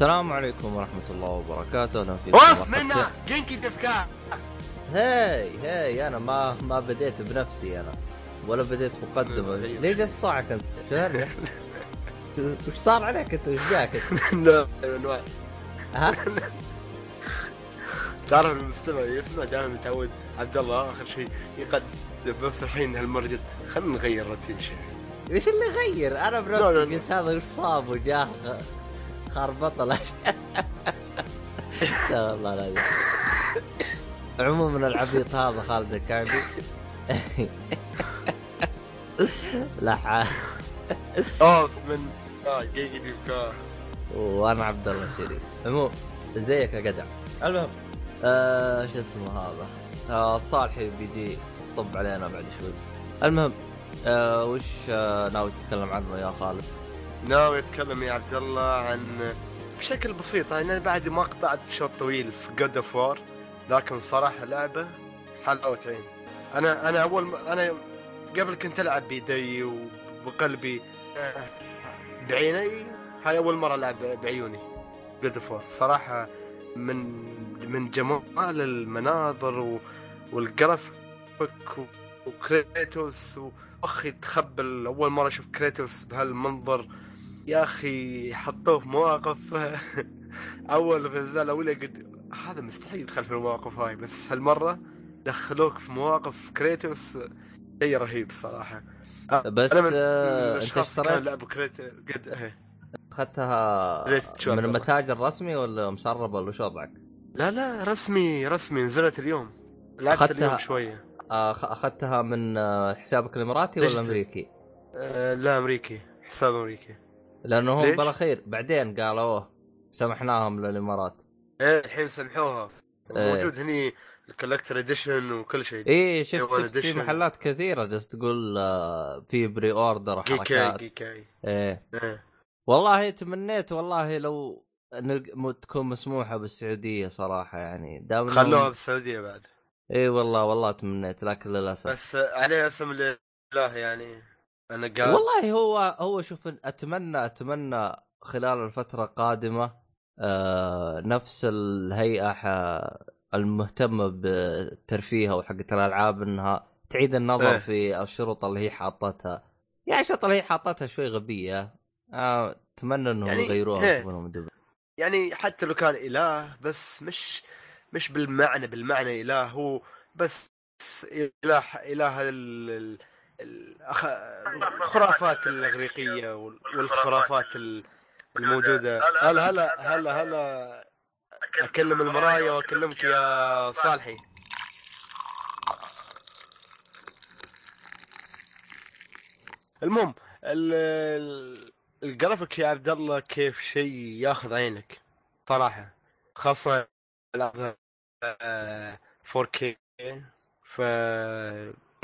السلام عليكم ورحمة الله وبركاته أهلا فيكم مرحبتين. منا جنكي دفكا هاي هاي أنا ما ما بديت بنفسي أنا ولا بديت مقدمة. ليش الصاعك أنت؟ شو هرجة؟ وش صار عليك أنت وش جاك ها؟ تعرف المستمع يسمع دائما متعود عبد الله آخر شيء يقدم بس الحين هالمره جد خلينا نغير روتين شوي إيش اللي غير؟ أنا لا، بنفسي. قلت هذا وش صاب وجاه غ- خربط الأشياء استغفر الله العظيم عموما العبيط هذا خالد الكعبي. لا ح- اوف من دفكا وأنا عبد الله الشريف. المهم ازيك يا جدع المهم. آه شو اسمه هذا؟ آه صالحي بيجي طب علينا بعد شوي. المهم آه وش آه ناوي تتكلم عنه يا خالد؟ ناوي أتكلم يا عبد الله عن بشكل بسيط. أنا بعد ما قطعت شوط طويل في God of War لكن صراحة لعبة حلاوه عين أنا أنا أول ما أنا قبل كنت ألعب بيدي وبقلبي آه، بعيني. هاي أول مرة ألعب بعيوني. God of War صراحة من من جمال المناظر. والجرافيك. وكريتوس. وأخي تخبل أول مرة أشوف كريتوس بهالمنظر. يا أخي حطوه في مواقف أول في الاجزاء الأولى قد هذا مستحيل يدخل في المواقف هاي بس هالمرة دخلوك في مواقف كريتوس شيء رهيب صراحة بس أنا من آه أنت اشتريت لعبوا كريتوس قد إيه. أخذتها من؟ المتاجر الرسمي ولا مسرب ولا شو وضعك؟ لا لا رسمي رسمي نزلت اليوم لعبت أخذتها- اليوم شوية آه أخذتها من آه حسابك الإماراتي ولا أمريكي؟ آه لا أمريكي حساب أمريكي لأنه هم؟ بالأخير بعدين قالوا سمحناهم للإمارات. إيه الحين سمحوها. إيه. موجود هني الكولكتر اديشن وكل شيء. إيه شفت شفت في. محلات كثيرة جالس تقول آه، في pre-order جيكاي وحركات جيكاي إيه. إيه. والله تمنيت والله لو تكون مسموحة بالسعودية صراحة يعني. دام خلوها بالسعودية بعد. اي والله والله تمنيت لكن للأسف. بس عليه اسم الله يعني. أنا قال والله هو هو شوف أتمنى أتمنى خلال الفترة القادمة آه نفس الهيئة المهتمة بالترفيه أو حقت الألعاب إنها تعيد النظر إيه. في الشروط اللي هي حاطتها يعني الشروط اللي هي حاطتها شوي غبية آه أتمنى إنهم يعني يغيروها إيه. يعني حتى لو كان إله بس مش مش بالمعنى بالمعنى إله هو بس إله إله ال- ال- الأخ- الخرافات الإغريقية وال- والخرافات. ال- الموجودة. هلا هلا هلا هلا أكلم المرايه وأكلمك يا صالحي. المهم ال- ال- الجرافيك يا عبد الله كيف شيء ياخذ عينك؟ صراحة. خاصة العاب آه، 4K ف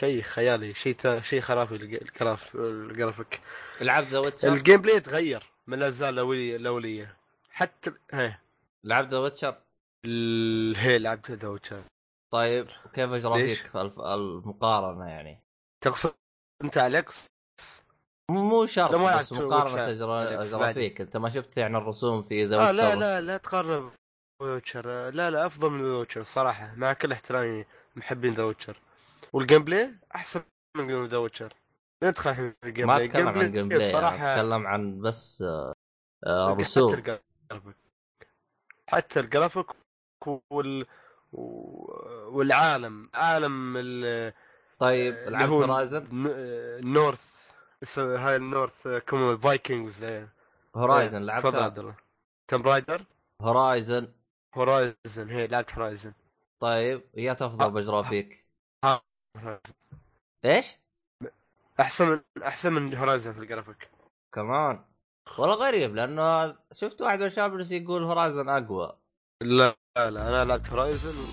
شيء خيالي شيء شيء خرافي ال g- ال graph- ال graphic. لعبت ذا ويتشر؟ الجيم بلاي تغير من الاجزاء الاوليه حتى ها لعبت ذا ويتشر؟ هي لعبت ذا ويتشر. طيب كيف اجرى ليش؟ فيك في الف- المقارنة يعني؟ تقصد أنت أليكس؟ مو شرط بس مقارنة ويتشر. اجرى بالعكس، اجرى بعد. فيك أنت ما شفت يعني الرسوم في ذا آه ويتشر؟ لا لا لا تقارن ويتشر. لا لا أفضل من ذا ويتشر الصراحه مع كل احترامي محبين ذا ويتشر. وال gameplay أحسن من The Witcher. ندخل الحين في ال game ما أتكلم عن gameplay الصراحه أتكلم عن بس آه، آه، حتى رسوم الجرافيك حتى الجرافيك وال والعالم عالم ال طيب اللي لعبت هو Horizon ن- ال Norse اس- هاي ال Norse كم ال Vikings Horizon تفضل لعبتها عبد الله Tomb Raider Horizon هورايزن هي لعبت هورايزن طيب يا تفضل آه، بجرى آه. فيك إيش؟ أحسن من أحسن من هورايزن في الجرافيك. كمان والله غريب لأنه شفت واحد من الشباب يقول هورايزن أقوى. لا لا أنا لعبت هورايزن و...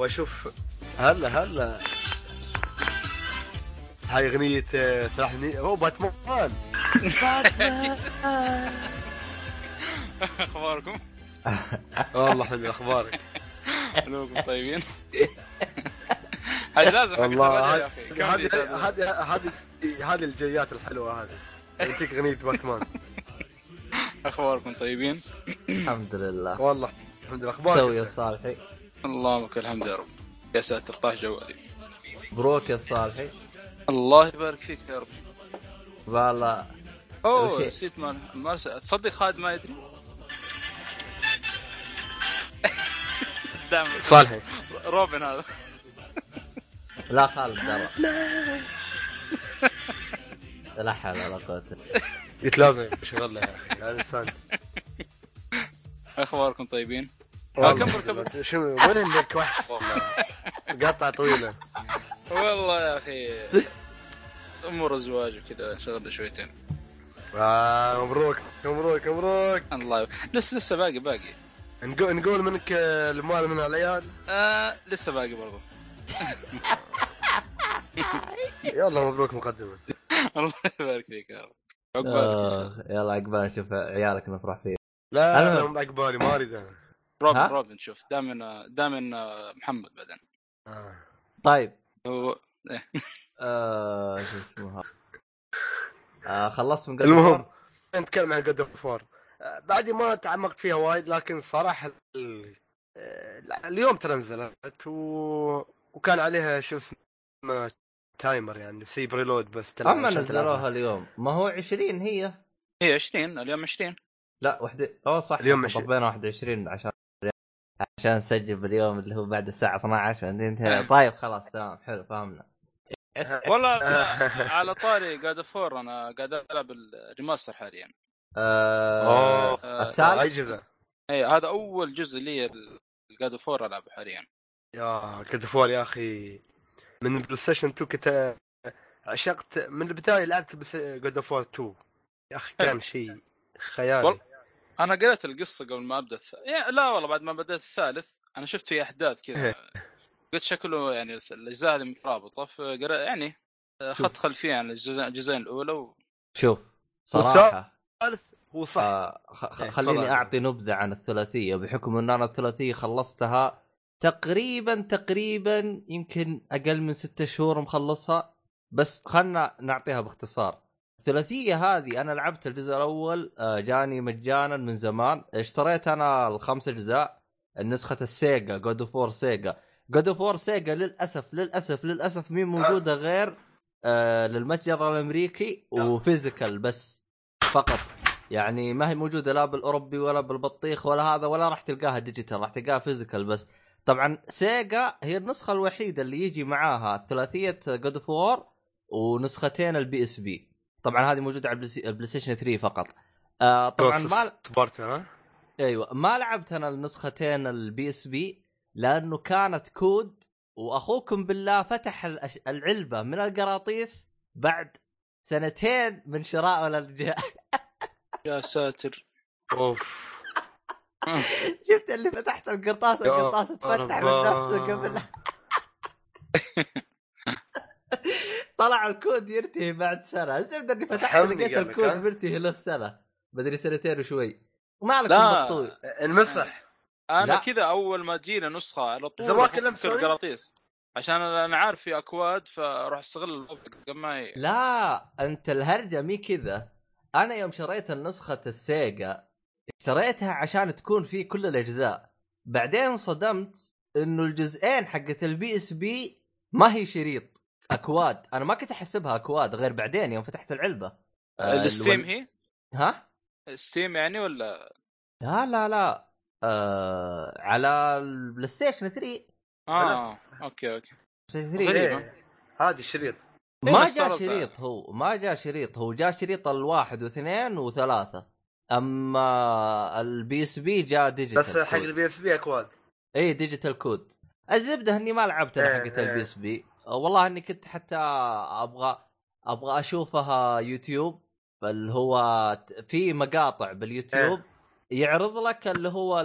وأشوف هلا هلا هاي أغنية آه، سلاح الني... أوه باتمان! باتمان! أخباركم؟ والله حلو أخبارك. كلكم طيبين؟ هذه لازم حق والله يا هذه أخي. هذه؟ هذه هذه هذه الجيات الحلوة هذه. يعطيك اغنيه باتمان. أخباركم طيبين؟ الحمد لله. والله الحمد لله. أخبارك سوي يا؟ صالحي. اللهم لك الحمد يا رب. يا ساتر طاح جوالي مبروك يا صالحي. الله يبارك فيك يا رب. والله. أوه. نسيت ما ما تصدق خالد ما يدري؟ صالحي. روبن هذا. لا خالد درى لا حول ولا قوة إلا قلت لازم اشغلها يا أخي هذا انسان أخباركم طيبين؟ والله. كمل- كمل. شو وين انك وحش والله طويلة. والله يا أخي أمور الزواج وكذا شغله شويتين. آه مبروك مبروك مبروك. الله يب... لسه لسه باقي باقي. نقول نقول منك المال من العيال؟ آه لسه باقي برضو. يلا مبروك مقدما الله يبارك فيك يا رب. عقبالك. آه، يلا عقبال نشوف عيالك نفرح فيه لا أنا هم عقبالي ما أريد أنا. روبن ها؟ روبن شوف دائما دائما محمد بعدين. آه. طيب. هو آه شو اسمه هذا؟ آه خلصت من قبل المهم نتكلم عن God of War بعدي ما تعمقت فيها وايد لكن صراحة ال... آه، اليوم ترى نزلت و... وكان عليها شو اسمه timer يعني preload بس تلعب اما نزلوها تلعبها. اليوم. ما هو 20 هي. هي 20 اليوم 20 لا وحده أوه صح اليوم طبينا 21 عشان عشان نسجل باليوم اللي هو بعد الساعة 12 بعدين آه. انتهى طيب خلاص تمام حلو فهمنا. والله على طاري قاعد أفور أنا قاعد ألعب ال remaster حاليا. آه أوه الثالث؟ اجهزه اي هذا أول جزء لي قاعد أفور ألعبه حاليا. يا God يا أخي. من ال PlayStation 2 كنت عشقت من البداية لعبت God of War 2 يا أخي كان شيء خيالي. وال- أنا قريت القصة قبل ما أبدأ الث... يعني لا والله بعد ما بدأت الثالث أنا شفت فيه أحداث كذا. قلت شكله يعني الأجزاء هذه مترابطه فقرأ يعني اخذت خلفيه عن الجزء- الجزئين الأولى و... شوف صراحة الثالث هو صح. آه خ- إيه، خليني. أعطي نبذة عن الثلاثية بحكم إن أنا الثلاثية خلصتها تقريبا تقريبا يمكن أقل من ستة شهور مخلصها بس خلنا نعطيها باختصار. الثلاثية هذه أنا لعبت الجزء الأول آه، جاني مجانا من زمان. اشتريت أنا الخمس أجزاء نسخة ال Saga God of War Saga God of War Saga للأسف للأسف للأسف مو موجودة غير آه للمتجر الأمريكي و physical بس فقط. يعني ما هي موجودة لا بالأوروبي ولا بالبطيخ ولا هذا ولا راح تلقاها digital راح تلقاها physical بس. طبعا Saga هي النسخة الوحيدة اللي يجي معاها ثلاثية God of War ونسختين ال PSP طبعا هذه موجودة على ال Play- Station 3 فقط. آه طبعا ما سبارتا ها؟ أيوه ما لعبت أنا النسختين ال PSP لأنه كانت كود وأخوكم بالله فتح العلبة من القراطيس بعد سنتين من شراء الارجاء يا ساتر. أوف. شفت اللي فتحت القرطاس القرطاس تفتح من. نفسه قبل طلع الكود ينتهي بعد سنة الزبدة اني فتحت لقيت لك، الكود ها؟ منتهي له سنة بدري سنتين وشوي ما لكم لا. مقطوع المسح أنا. كذا أول ما تجينا نسخة على طول سوني؟ القراطيس عشان أنا عارف في أكواد فأروح أستغل الوقت قبل ما ي... لا أنت الهرجة مي كذا أنا يوم شريت النسخة ال Saga اشتريتها عشان تكون في كل الأجزاء. بعدين صدمت إنه الجزئين حقت ال PSP ما هي شريط. أكواد. أنا ما كنت أحسبها أكواد غير بعدين يوم فتحت العلبة. آه، ال Steam الول- هي؟ ها؟ Steam يعني ولا؟ لا لا لا. آه على ال PlayStation 3 آه okay okay. PlayStation 3 غريبة. إيه. هذه الشريط. ما بس جاء شريط هو. ما جاء شريط. هو جاء شريط الواحد واثنين وثلاثة. أما ال PSP جاء digital بس حق كود. ال PSP أكواد. اي digital code الزبدة إني ما لعبت أنا إيه، حقت إيه. ال PSP. والله إني كنت حتى أبغى أبغى أشوفها يوتيوب اللي هو في مقاطع باليوتيوب يعرض لك اللي هو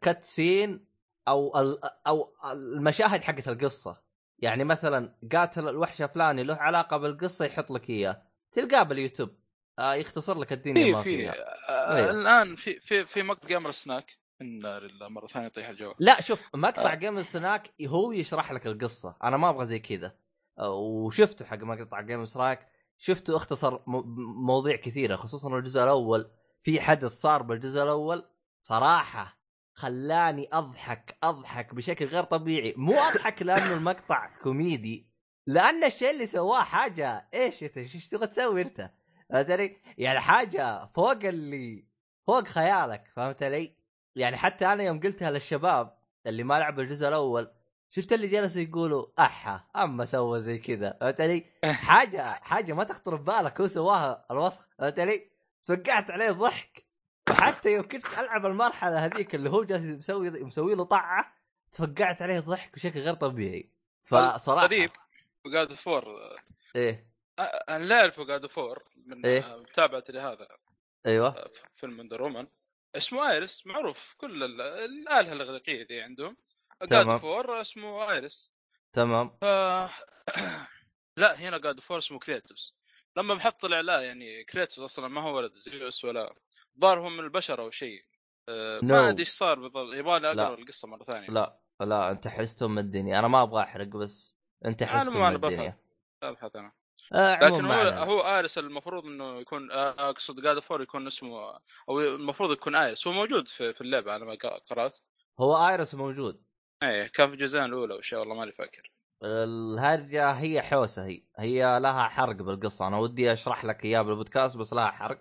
cutscene أو ال- أو المشاهد حقت القصة. يعني مثلا قاتل الوحش فلاني له علاقة بالقصة يحط لك إياه. تلقاه باليوتيوب. آه يختصر لك الدنيا ما في. آه أيوه. الآن في في في مقطع Gamer Snack. النار الا مرة ثانية يطيح الجو لا شوف مقطع آه. Gamer Snack هو يشرح لك القصة. أنا ما أبغى زي كذا. آه، وشفته حق مقطع Gamer Snack. شفته اختصر مواضيع كثيرة خصوصا الجزء الأول. في حدث صار بالجزء الأول. صراحة خلاني أضحك أضحك بشكل غير طبيعي. مو أضحك لأنه المقطع كوميدي لأن الشيء اللي سواه حاجة. إيش أنت؟ إيش تبغى تسوي أنت؟ فهمت علي؟ يعني حاجة فوق اللي فوق خيالك فهمت علي؟ يعني حتى أنا يوم قلتها للشباب اللي ما لعبوا الجزء الأول شفت اللي جلسوا يقولوا أحا أما سوى زي كذا فهمت علي؟ حاجة حاجة ما تخطر ببالك هو سواها الوسخ فهمت علي؟ فقعت عليه ضحك وحتى يوم كنت ألعب المرحلة هذيك اللي هو جالس مسوي مسوي له طعه تفقعت عليه ضحك بشكل غير طبيعي فصراحة غريب God of War إيه أنا لا أعرف God of War من إيه؟ متابعتي لهذا أيوه. آه، فيلم Wonder Woman اسمه ايرس معروف كل ال- الآلهة الاغريقيه دي عندهم. تمام. God of War اسمه ايرس تمام. ف... لا هنا God of War اسمه كريتوس لما بحثت طلع لا يعني كريتوس أصلا ما هو ولد زيوس ولا ظاهر هو من البشر أو شيء. أه No. ما أدري إيش صار بالضبط. يبغى. أقرأ القصة مرة ثانية. لا لا أنت حستم من الدنيا. أنا ما أبغى أحرق بس أنت من ببحث. الدنيا. ابحث أنا. آه لكن هو. هو ايرس المفروض إنه يكون آه، أقصد God of War يكون اسمه أو المفروض يكون ايرس هو موجود في, في اللعبة على ما قرأت. هو آيرس موجود. إيه كان في الجزئين الأولى وشيء والله ماني فاكر. الهرجة هي حوسة هي هي لها حرق بالقصة. أنا ودي أشرح لك اياه بالبودكاست بس لها حرق.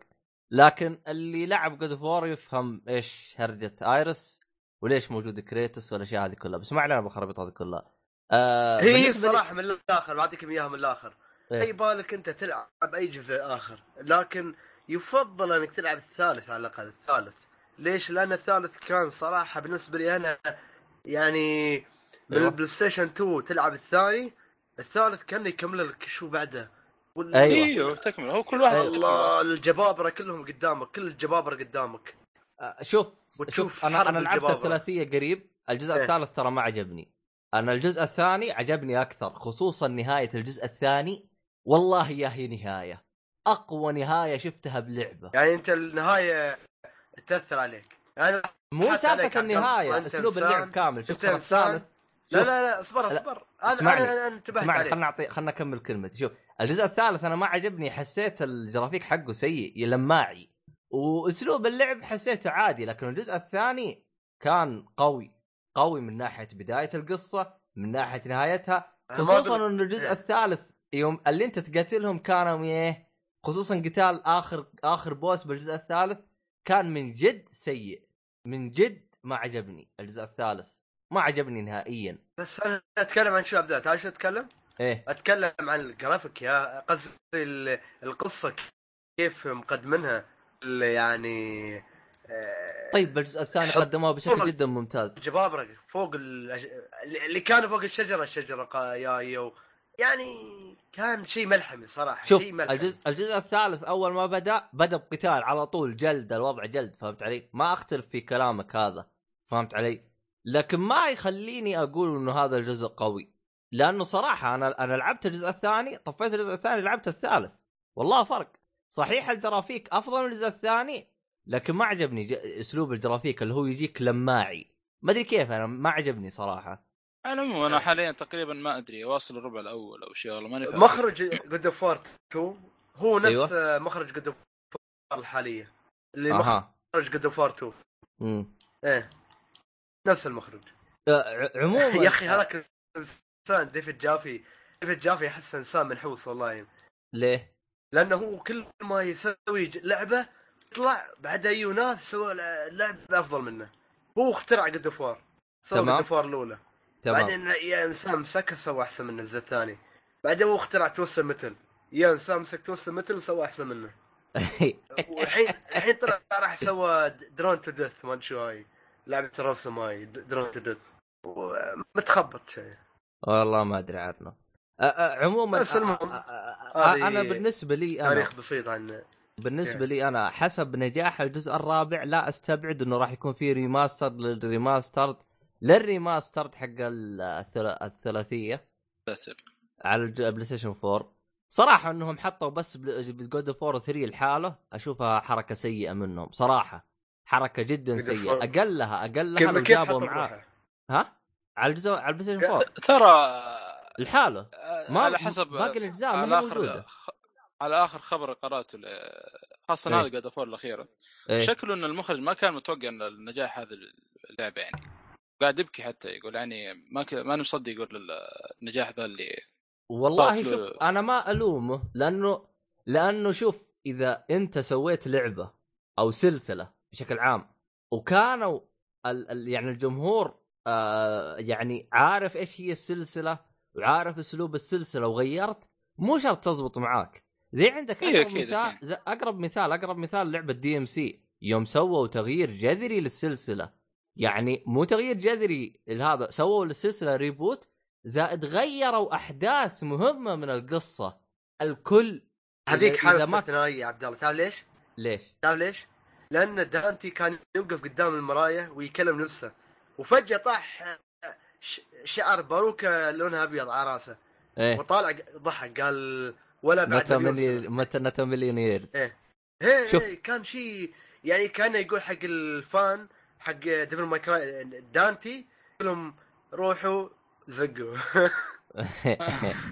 لكن اللي لعب God of War يفهم إيش هرجة آيرس وليش موجود كريتوس والأشياء هذه كلها. بس ما علينا بالخرابيط هذه كلها. آه هي صراحة من الآخر بعطيكم إياها من الآخر. إيه. أي بالك أنت تلعب أي جزء آخر لكن يفضل أنك تلعب الثالث على الأقل الثالث ليش؟ لأن الثالث كان صراحة بالنسبة لي أنا يعني من أيوة. البلاي ستيشن 2 تلعب الثاني الثالث كان يكمل لك شو بعده وال- أيوة. أيوه تكمل هو كل واحد يتكمل الله. الجبابرة كلهم قدامك كل الجبابرة قدامك آه، شوف شوف أنا أنا لعبت. الثلاثية قريب الجزء إيه. الثالث ترى ما عجبني أنا الجزء الثاني عجبني أكثر خصوصا نهاية الجزء الثاني والله يا هي نهاية. أقوى نهاية شفتها بلعبة. يعني أنت النهاية تأثر عليك. يعني مو سالفة النهاية أسلوب اللعب كامل. إنسان. الثالث لا لا لا اصبر اصبر. أنا اسمعني. أنا أنا انتبهت اسمعني خلنا اعطي خلنا أكمل كلمتي. شوف الجزء الثالث أنا ما عجبني حسيت الجرافيك حقه سيء يلماعي. وأسلوب اللعب حسيته عادي لكن الجزء الثاني كان قوي. قوي من ناحية بداية القصة من ناحية نهايتها. خصوصا انه الجزء إيه. الثالث يوم اللي انت تقاتلهم كانوا إيه خصوصا قتال آخر آخر boss بالجزء الثالث كان من جد سيء. من جد ما عجبني الجزء الثالث. ما عجبني نهائيا. بس أنا أتكلم عن شو ابدا تعال شو أتكلم؟ إيه. أتكلم عن الجرافيك يا قصدي ال- القصة كيف مقدمينها يعني آه، طيب بالجزء الثاني حط- قدموه بشكل. جدا ممتاز. جبابره فوق الأج... اللي كانوا فوق الشجرة الشجرة قا- يا يو يعني كان شيء ملحمي صراحة شوف شيء ملحمي الجزء الجزء الثالث أول ما بدأ بدأ بقتال على طول جلد الوضع جلد فهمت علي؟ ما أختلف في كلامك هذا فهمت علي؟ لكن ما يخليني أقول إنه هذا الجزء قوي لأنه صراحة أنا أنا لعبت الجزء الثاني طفيت الجزء الثاني لعبت الثالث والله فرق صحيح الجرافيك أفضل من الجزء الثاني لكن ما عجبني. أسلوب الجرافيك اللي هو يجيك لماعي ما أدري كيف أنا ما عجبني صراحة على العموم أنا حاليا تقريبا ما أدري واصل الربع الأول أو شيء والله ماني. مخرج God of War 2 هو نفس أيوة. مخرج God of War الحالية. اللي مخرج أها God of War 2 امم إيه. نفس المخرج. آه، عموما يا أخي هذاك الانسان ديفيد جافي. ديفيد جافي أحس إنسان منحوس والله. ليه؟ لأنه هو كل ما يسوي لعبة يطلع بعد أي ناس سوى ل- لعبة أفضل منه. هو اخترع God of War سوى God of War الأولى. تمام. بعدين يا انسان مسكها سوى أحسن منه الجزء الثاني. بعدين هو اخترع Twisted Metal يا انسان مسك Twisted Metal وسوى أحسن منه. والحين الحين طلع راح سوى Drawn to Death ما أدري شو هاي. لعبة رسم هاي Drawn to Death متخبط شيء والله ما أدري عنه عموما بس المهم، أنا بالنسبة لي أنا تاريخ بسيط عن بالنسبة لي أنا حسب نجاح الجزء الرابع لا أستبعد إنه راح يكون في remaster لل remaster لل remaster حق الثلا- الثلاثية. على البلاي ستيشن 4 صراحة انهم حطوا بس God of War 4 3 لحاله اشوفها حركة سيئة منهم صراحة حركة جدا سيئة. اقلها أقلها لو جابوا معاه؟ ها على الجزء على البلاي ستيشن 4 ترى لحاله آه، ما- على حسب باقي الأجزاء ما على آخر. خ- على آخر خبر قرأته ل- خاصة. هذا God of War الاخيره إيه. شكله إن المخرج ما كان متوقع إن النجاح هذه اللعبة يعني قاعد يبكي حتى يقول يعني ما ك... ما مصدق يقول النجاح ذا اللي والله شوف له- أنا ما ألومه لأنه لأنه شوف إذا أنت سويت لعبة أو سلسلة بشكل عام وكانوا ال ال يعني الجمهور آه يعني عارف إيش هي السلسلة وعارف أسلوب السلسلة وغيرت مو شرط تزبط معاك. زي عندك إيه، أقرب أكيد، مثال. ز- أقرب مثال أقرب مثال لعبة DMC يوم سووا تغيير جذري للسلسلة. يعني مو تغيير جذري لهذا سووا للسلسله reboot زائد غيروا أحداث مهمة من القصة الكل هذيك حالة استثنائيه يا عبد الله تعرف ليش؟ ليش؟ تعرف ليش؟ لأن دانتي كان يوقف قدام المرايه ويكلم نفسه وفجأة طاح شعر باروكة لونها أبيض على راسه إيه وطالع ضحك قال ولا بعد متى. not in a million years إيه. هي شوف. هي كان شيء يعني كأنه يقول حق ال fan حق Devil May Cry دانتي يقول لهم روحوا زقوا.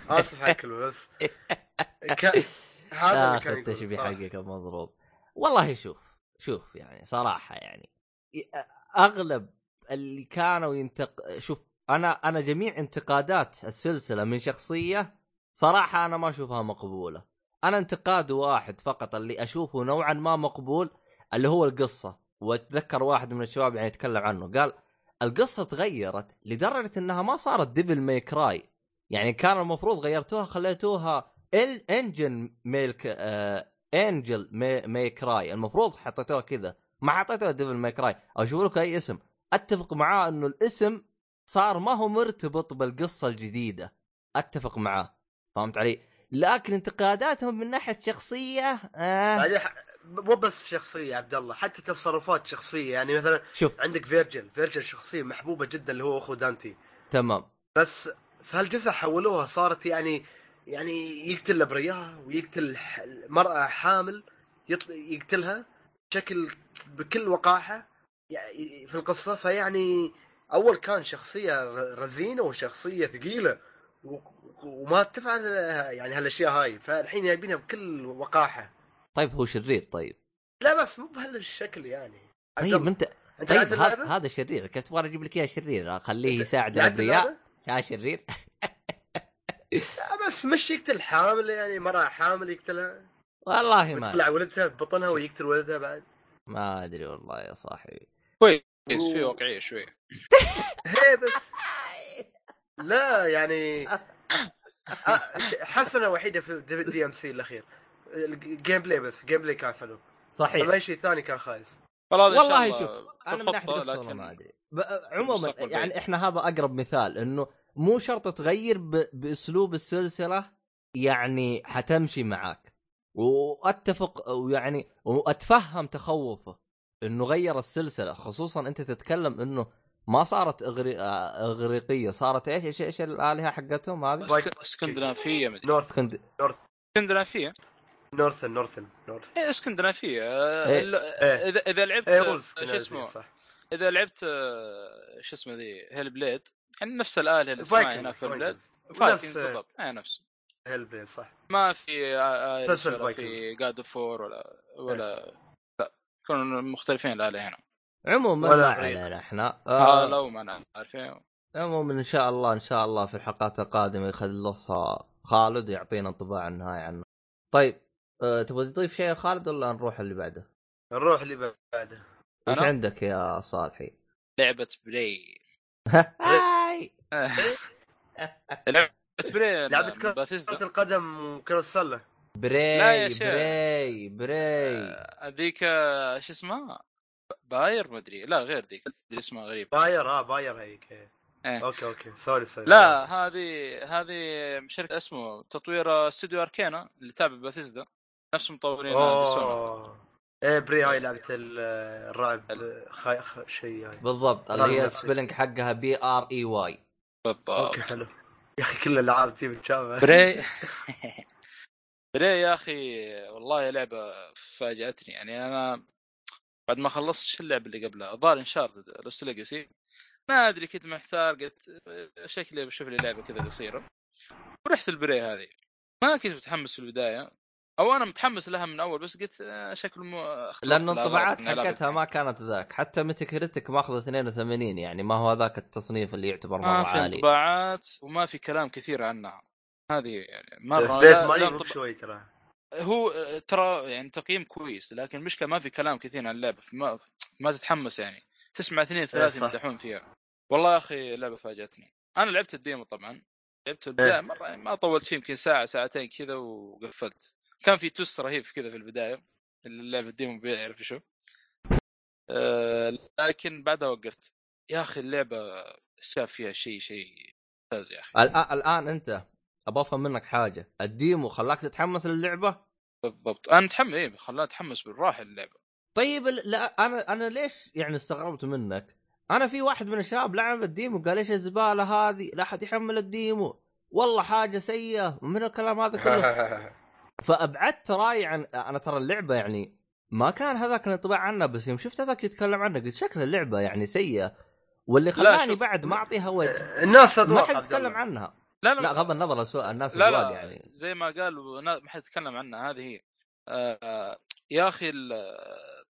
اسف حق الكلمة، بس. ك... هذا كان التشبيه. حقك مضروب والله شوف شوف يعني صراحة يعني أغلب اللي كانوا ينتق شوف أنا أنا جميع انتقادات السلسلة من شخصية صراحة أنا ما أشوفها مقبولة. أنا انتقاد واحد فقط اللي أشوفه نوعا ما مقبول اللي هو القصة. واتذكر واحد من الشباب يعني يتكلم عنه. قال القصة تغيرت لدرجة إنها ما صارت Devil May Cry يعني كان المفروض غيرتوها خليتوها ال انجن ميلك آه Angel May, Cry المفروض حطيتوها كذا. ما حطيتوها Devil May Cry أو شوفوا لك أي اسم. أتفق معاه إنه الاسم صار ما هو مرتبط بالقصة الجديدة. أتفق معاه. فهمت علي؟ لكن انتقاداتهم من ناحية شخصية آه. ح- مو بس شخصية عبد الله حتى تصرفات شخصية يعني مثلا شوف. عندك فيرجل فيرجل شخصية محبوبة جدا اللي هو أخو دانتي. تمام. بس في هالجزء حولوها صارت يعني يعني يقتل الأبرياء ويقتل المرأة حامل يطل... يقتلها بشكل بكل وقاحة يعني في القصة. فيعني أول كان شخصية رزينة وشخصية ثقيلة. وما تفعل يعني هالأشياء هاي فالحين جايبينها بكل وقاحة. طيب هو شرير طيب. لا بس مو بهالشكل يعني. طيب انت انت طيب هذا شرير. كيف تبغى أجيب لك إياه شرير؟ خليه يساعد الابرياء؟ يا شرير. لا بس مش يقتل حامل يعني مرأة حامل يقتلها. والله ما ويطلع ولدها ببطنها ويقتل ولدها بعد. ما أدري والله يا صاحبي. كويس في واقعية شوي. هي بس. لا يعني حسنة وحيدة في دي ام سي الأخير. ال gameplay بس ال gameplay كان حلو. صحيح. اما اي شيء ثاني كان خايس. والله شوف أنا من ناحية القصة لكن ما أدري. عموما يعني. إحنا هذا أقرب مثال إنه مو شرط تغير ب... بأسلوب السلسلة يعني حتمشي معاك. وأتفق ويعني وأتفهم تخوفه إنه غير السلسلة خصوصا أنت تتكلم إنه ما صارت إغري... آه، إغريقية صارت إيش إيش إيش الآلهة حقتهم هذه؟ إسك- إسكندنافية مدري. نورث كنت إسكندنافية؟ نورثن نورثن نورث إيه إسكندنافية. إيه. ال- إيه. اذا إذا لعبت وولف شو اسمه؟ صح. إذا لعبت آه، شو اسمه ذي؟ هيل بليد يعني نفس الآلهة اللي اسمها هناك في البلاد فايكنج نفس بالضبط. اي نفس. هيل بلاي صح. ما في آه، ولا في. جاد اوف وور ولا ولا لا. يكونوا مختلفين الآلهة هنا. عموما ولا ما. علينا إحنا آه لو ما عارفين عموما إن شاء الله إن شاء الله في الحلقات القادمة يخلصها خالد ويعطينا انطباع النهائي عنه. طيب أه تبغى تضيف شيء يا خالد ولا نروح اللي بعده؟ نروح اللي بعده وش أنا؟ عندك يا صالحي؟ لعبة Prey هاي لعبة Prey لعبة كرة القدم وكرة السلة لا Prey يا شيخ. Prey Prey هذيك شو اسمها باير ما أدري. لا غير ذيك. أدري اسمها غريب. باير آه باير هيك. إيه. okay okay. sorry sorry. لا هذه هذه شركه اسمه تطوير استوديو Arkane اللي تابع باثيزدا نفس مطورين إيه Prey هاي لعبة ال- الرعب. خاي... خ... شيء هاي. بالضبط اللي هي لا. ال spelling حقها P R E Y. بالضبط. okay حلو. يا أخي كل الألعاب تجيب تشابه Prey. Prey يا أخي والله لعبة فاجأتني. يعني أنا بعد ما خلصت شو اللعبه اللي قبلها الظاهر Uncharted Lost Legacy ما أدري كنت محتار قلت شكلي بشوف لي لعبة كذا قصيرة. ورحت ال Prey هذه. ما كنت متحمس في البداية. أو أنا متحمس لها من أول بس قلت آه، شكله مو لأن ألعب حقتها ما كانت ذاك. حتى Metacritic ماخذ 82 يعني ما هو ذاك التصنيف اللي يعتبر مرة ما في عالي. انطباعات وما في كلام كثير عنها. هذه يعني مرة بيت لا- شوي ترى. هو ترى يعني تقييم كويس لكن المشكلة ما في كلام كثير عن اللعبة فما ما تتحمس يعني. تسمع اثنين ثلاثة صح. يمدحون فيها. والله يا أخي اللعبة فاجأتني. أنا لعبت ال demo طبعا. لعبت البدايه مرة ما طولت فيه يمكن ساعة ساعتين كذا وقفلت. كان في twist رهيب كذا في البداية اللعبة ال demo بيعرف شو. أه لكن بعدها وقفت. يا أخي اللعبة شاف فيها شيء شيء ممتاز يا أخي. الآن أنت أبغى أفهم منك حاجة. ال demo خلاك تتحمس للعبة؟ بالضبط. أنا متحمس إيه خلاني اتحمس بالراحة اللعبه طيب لا أنا أنا ليش يعني استغربت منك؟ أنا في واحد من الشباب لعب ال demo قال إيش الزبالة هذه؟ لا أحد يحمل ال demo والله حاجة سيئة. من الكلام هذا كله؟ فأبعدت راي عن أنا ترى اللعبة يعني ما كان هذاك الانطباع عنها بس يوم شفت هذاك يتكلم عنها قلت شكل اللعبة يعني سيئة. واللي خلاني. بعد ما أعطيها وجه الناس ما حد يتكلم. عنها. لا لا, لا غض النظر الأسواق الناس لا لا يعني. زي ما قالوا ما حد يتكلم عنها هذه هي. آه يا أخي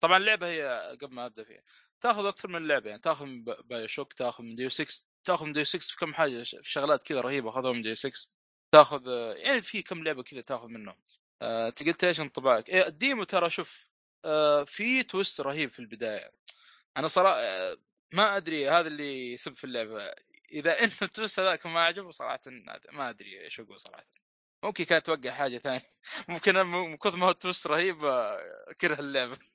طبعا اللعبة هي قبل ما أبدأ فيها. تأخذ أكثر من لعبة يعني تأخذ من ب- BioShock تأخذ من Deus Ex تأخذ من Deus Ex في كم حاجة في شغلات كذا رهيبة أخذوها من Deus Ex تأخذ يعني في كم لعبة كذا تأخذ منهم. آه، انت قلت إيش انطباعك؟ إيه ال demo ترى شوف آه، في twist رهيب في البداية. أنا صراحة آه، ما أدري هذا اللي يسب في اللعبة. إذا ان ال twist هذاك ما عجبه صراحة ما أدري إيش أقول صراحة. ممكن كانت توقع حاجة ثانية. ممكن من كثر ما هو twist رهيب آه، كره اللعبة.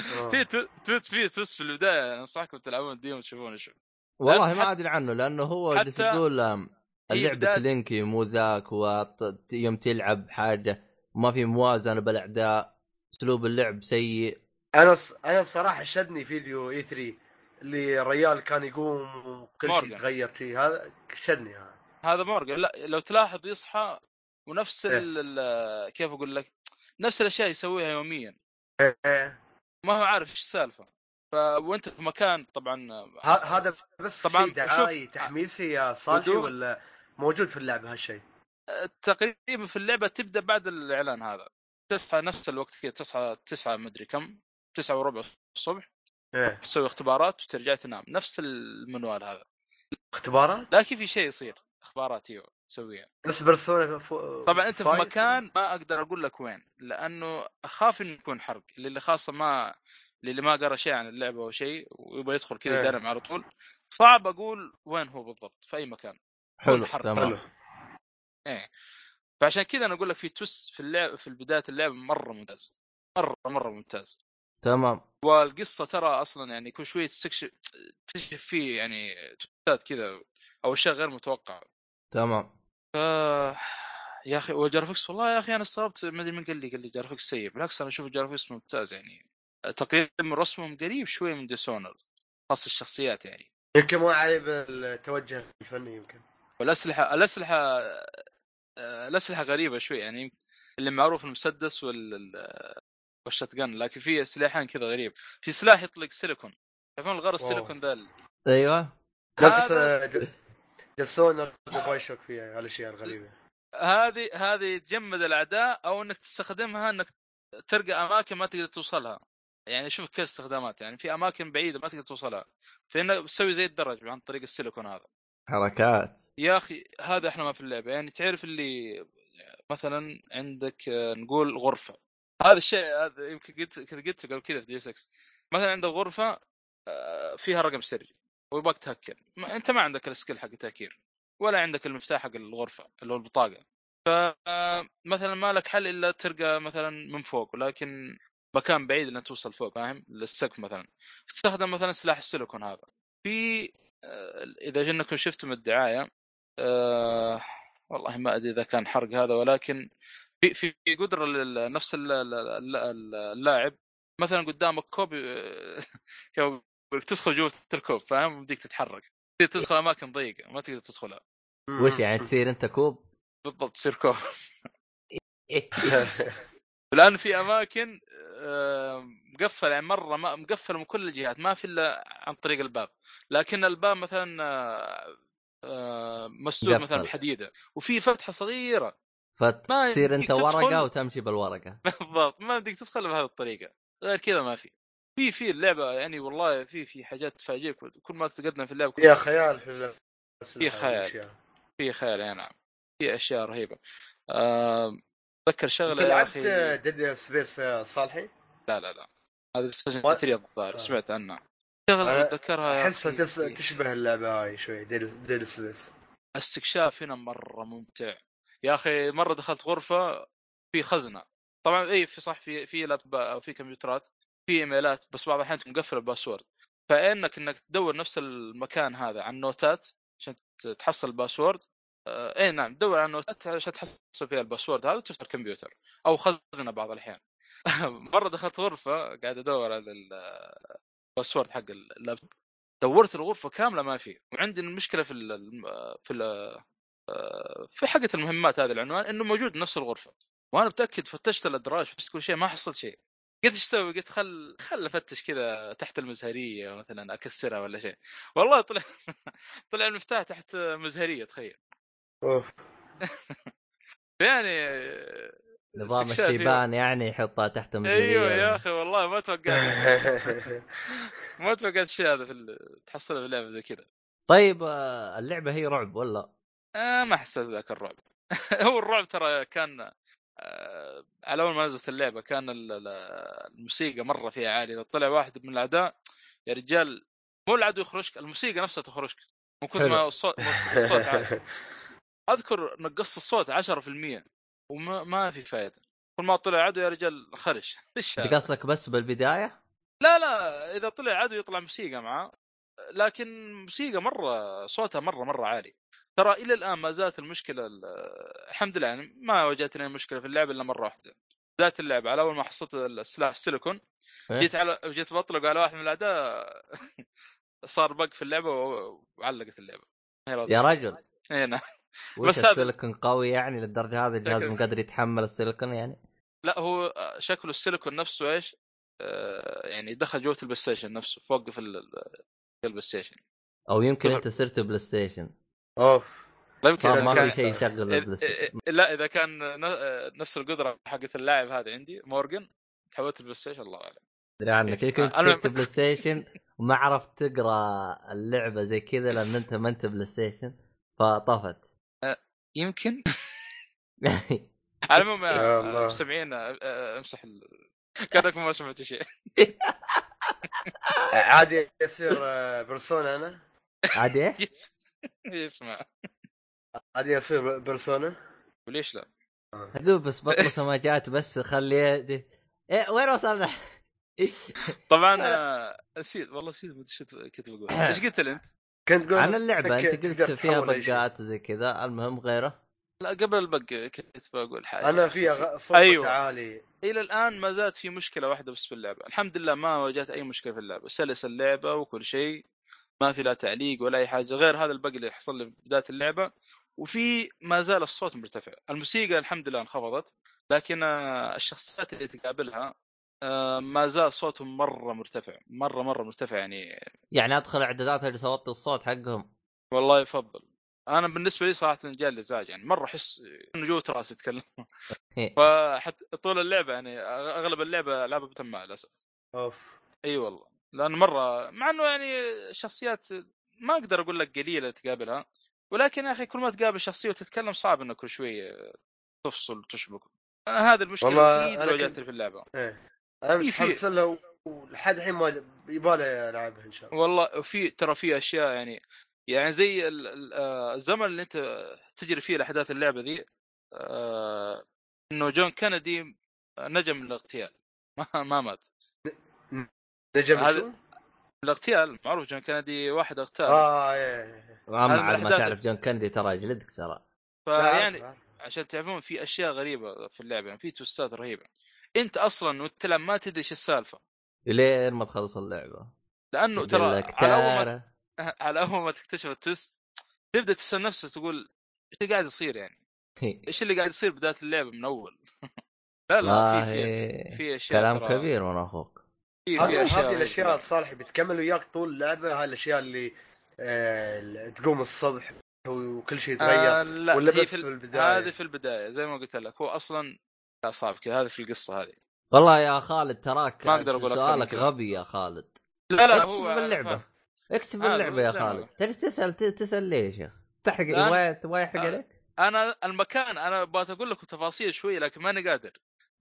آه. في tw- twist في twist في البداية أنصحكم تلعبون ال demo تشوفون شو والله ما أدري عنه لأنه هو جالس يقول اللعبة لينكي مو ذاك ويوم تلعب حاجة ما في موازنة بالاعداء أسلوب اللعب سيء. أنا ص... أنا الصراحه شدني فيديو E3 اللي الرجال كان يقوم وكل شيء. يتغير شيء هذا شدني هذا. هذا مورجان لا لو تلاحظ يصحى ونفس إيه. ال كيف أقول لك نفس الأشياء يسويها يوميا. إيه. ما هو عارف إيش السالفة. ف وأنت في مكان طبعا هذا بس طبعاً، شيء تحميسي يا صالحي ولا موجود في اللعبة هالشيء؟ تقريبا في اللعبة تبدأ بعد الإعلان هذا. تصحى نفس الوقت كذا تصحى تسعة مدري كم تسعة وربع الصبح. إيه. تسوي اختبارات وترجع تنام. نفس المنوال هذا. اختبارات؟ لكن في شيء يصير؟ اخبارات أيوه تسويها. بس بيرسونا فو... طبعا أنت في؟ مكان ما أقدر أقول لك وين لأنه أخاف إنه يكون حرق. اللي خاصة ما اللي ما قرأ شيء عن اللعبة أو شيء ويبغى يدخل كذا إيه. يدرم على طول صعب أقول وين هو بالضبط في أي مكان. حلو. تمام. حلو. إيه. فعشان كذا أنا أقول لك في توس في اللعب في بداية اللعبه مرة ممتاز. مرة مرة ممتاز. تمام. والقصة ترى أصلا يعني كل شوية تستكشف تكتشف فيه يعني توستات كذا أو أشياء غير متوقعة. تمام. ف يا أخي وال graphics والله يا أخي أنا استغربت ما أدري من قال لي قال لي graphics سيء. بالعكس أنا أشوف ال graphics ممتاز يعني. تقريبا من رسمهم قريب شوي من Dishonored خاصة الشخصيات يعني. يمكن مو عيب التوجه الفني يمكن. والأسلحة الأسلحة آه، الأسلحة غريبة شوي يعني. اللي معروف المسدس وال وال shotgun لكن في سلاحين كذا غريب. في سلاح يطلق سيليكون. تعرفون الغرض. السيليكون ذا أيوه. نفس هذا- آه، جسون BioShock فيها هالاشياء الغريبة. هذه هذه تجمد الأعداء أو إنك تستخدمها إنك ترقى أماكن ما تقدر توصلها. يعني شوف كيف استخدامات يعني في أماكن بعيدة ما تقدر توصلها. فانك تسوي زي الدرج عن طريق السيليكون هذا. حركات. يا أخي هذا إحنا ما في اللعبة. يعني تعرف اللي مثلا عندك آه، نقول غرفة. هذا الشيء هذا يمكن قلت كذا قلت قبل كذا في دي 6 مثلا عندك غرفه آه، فيها رقم سري ويبغاك تهكر. ما أنت ما عندك السكيل حق التهكير ولا عندك المفتاح حق الغرفة اللي هو البطاقة. فمثلا ما لك حل إلا ترقى مثلا من فوق ولكن مكان بعيد انك توصل فوق فاهم؟ للسقف مثلا. تستخدم مثلا سلاح السيليكون هذا. في آه، إذا جنكم شفتم الدعاية آه والله ما أدري إذا كان حرق هذا ولكن في في قدرة لنفس اللاعب. مثلا قدامك كوب تدخل جوة الكوب فاهم؟ بديك تتحرك. تقدر تدخل أماكن ضيقة ما تقدر تدخلها. وش يعني تصير أنت كوب؟ بالضبط تصير كوب. لأن في أماكن مقفلة يعني مرة مقفلة من كل الجهات ما في إلا عن طريق الباب. لكن الباب مثلا آه، آه، مسدود. مثلا بحديدة. وفي فتحة صغيرة. فتصير انت تدخل- ورقة وتمشي بالورقة. بالضبط ما بدك تدخل بهذه الطريقة. غير كذا ما في. في في اللعبة يعني والله في في حاجات تفاجئك كل ما تتقدم في اللعبة فيها خيال في الأسلحة في خيال. في خيال أي نعم. في أشياء رهيبة. اتذكر انت شغلة يا لعبت أخي. Dead Space صالحي؟ لا لا لا. هذا بس ما- 3 الظاهر آه. سمعت عنها شغلة اتذكرها يا احسها تس... تشبه اللعبة هاي شوي Dead Space الاستكشاف هنا مرة ممتع. يا أخي مرة دخلت غرفة في خزنة. طبعا اي في صح في في لابتوب أو في كمبيوترات في إيميلات بس بعض الأحيان مقفله ال password. فإنك إنك تدور نفس المكان هذا عن نوتات عشان تحصل ال password آه اي نعم تدور على النوتات عشان تحصل فيها ال password هذا وتفتح الكمبيوتر أو خزنة بعض الأحيان. مرة دخلت غرفة قاعد أدور على ال- ال password حق اللابتوب. دورت الغرفة كاملة ما في. وعندي المشكلة في ال في ال في حقة المهمات هذا العنوان إنه موجود نفس الغرفة. وأنا متأكد فتشت الأدراج فتشت كل شيء ما حصلت شيء. قلت إيش أسوي؟ قلت خل خل أفتش كذا تحت المزهرية مثلا أكسرها ولا شيء. والله طلع طلع المفتاح تحت مزهرية تخيل. أوف. يعني نظام. الشيبان يعني يحطها تحت مزرية أيوه يا أخي والله ما توقعت. ما توقعت الشيء هذا في ال- تحصله في لعبة زي كذا. طيب آه، اللعبة هي رعب ولا؟ آه ما حسيت ذاك الرعب. هو الرعب ترى كان آه على أول ما نزلت اللعبة كان ال- ال- الموسيقى مرة فيها عالية. إذا طلع واحد من الأعداء يا رجال مو العدو يخرجك الموسيقى نفسها تخرجك من كثر. ما الصوت الصوت عالي. أذكر نقصت الصوت 10% وما ما في فائده كل ما طلع عدو يا رجال خرج. إيش؟ قصدك بس بالبداية؟ لا لا إذا طلع عدو يطلع موسيقى معاه. لكن موسيقى مرة صوتها مرة مرة عالي. ترى إلى الآن ما زالت المشكلة ال- الحمد لله يعني ما واجهتني مشكلة في اللعبه إلا مرة واحدة بدايه اللعبة على أول ما حصلت السلاح السيليكون إيه؟ جيت على جيت بطلق على واحد من الأعداء صار bug في اللعبة وعلقت اللعبة. يا رجل إي نعم بس هذا- السيليكون قوي يعني للدرجة هذه الجهاز مو قادر يتحمل السيليكون يعني؟ لا هو شكله السيليكون نفسه إيش؟ آه يعني دخل جوة ال PlayStation نفسه فوقف ال- ال- ال PlayStation أو يمكن أنت صرت PlayStation off. لا يمكن ما في شيء يشغل ال Play لا إذا كان ن- نفس القدرة حقت اللاعب هذا عندي Morgan تحولت ال PlayStation الله أعلم. أدري عنك. أنا- صرت PlayStation وما عرفت تقرأ اللعبة زي كذا لأن أنت ما أنت PlayStation فطفت. يمكن. على الله. مستمعين آه، آه، امسح ال... كانكم ما سمعتوا شيء. عادي يصير Persona أنا؟ عادي؟ إيه؟ يس- يسمع عادي يصير Persona وليش لا؟ أقول بس بطلسه ما جات بس خلي يدي إيه وين وصلنا؟ طبعا آه، نسيت والله نسيت كنت بقول إيش قلت لي أنت؟ كنت تقول عن اللعبة أنت قلت فيها. بقات وزي كذا المهم غيره لا قبل البق كنت بقول حاجة أنا في نسيت. غ- صوت أيوة. عالي إلى الآن ما زالت في مشكلة واحدة بس في اللعبة الحمد لله ما واجهت أي مشكلة في اللعبة سلس اللعبة وكل شيء ما في لا تعليق ولا أي حاجة غير هذا البق اللي حصل لي في بداية اللعبة. وفي ما زال الصوت مرتفع. الموسيقى الحمد لله انخفضت لكن آه، الشخصيات اللي تقابلها آه، ما زال صوتهم مرة مرتفع مرة مرة مرتفع يعني. يعني أدخل إعدادات اللي صوت الصوت حقهم. والله يفضل. أنا بالنسبة لي صراحة جالي ازعاج يعني مرة أحس إنه جوه راسي يتكلم. فحتى طول اللعبة يعني أغلب اللعبة لعبة بتمع للاسف أوف. إي والله. لأنه مرة مع إنه يعني شخصيات ما أقدر أقول لك قليلة تقابلها ولكن يا أخي كل ما تقابل شخصية وتتكلم صعب انك كل شوي تفصل وتشبك. آه، هذه المشكلة والله اللي واجهتني في اللعبة. إيه أنا في- في- متحمس لها ولحد الحين ما يبالي ألعبها إن شاء الله. والله وفي ترى في أشياء يعني يعني زي آه، الزمن اللي أنت تجري فيه الاحداث اللعبة ذي آه، إنه جون كندي نجا من الأغتيال. ما ما مات. نجم هذا-؟ الاغتيال معروف جون كندي واحد اغتال آه إيه إيه. عاد ما الأحداث- تعرف جون كندي ترى جلدك ترى فيعني. عشان تعرفون في أشياء غريبة في اللعبه يعني في تويستات رهيبة أنت أصلا وأنت تلعب ما تدري إيش السالفة لين ما تخلص اللعبة لأنه ترى على أول ما على أول ما تكتشف ال twist تبدأ تسأل نفسك تقول إيش اللي قاعد يصير يعني؟ إيش اللي قاعد يصير بداية اللعبة من أول؟ لا لا في في في أشياء كلام كبير من أخوك هذه اشياء هذه الأشياء. الصالح بتكمل وياك طول اللعبة هاي الأشياء اللي آه، تقوم الصبح وكل شيء آه يتغير لا ولا بس في, في البداية؟ هذه في البداية زي ما قلت لك هو أصلا اعصاب كذا هذه في القصة هذه والله يا خالد تراك ما أكثر من سؤالك. غبي يا خالد لا لا اكتب هو باللعبة فاهم. اكتب هذا اللعبه يا خالد. تجي تسأل ت- تسأل ليش يا أخي؟ تحرق تبغى يحرق آه. عليك أنا المكان أنا بغيت أقول لكم تفاصيل شوي لكن ماني قادر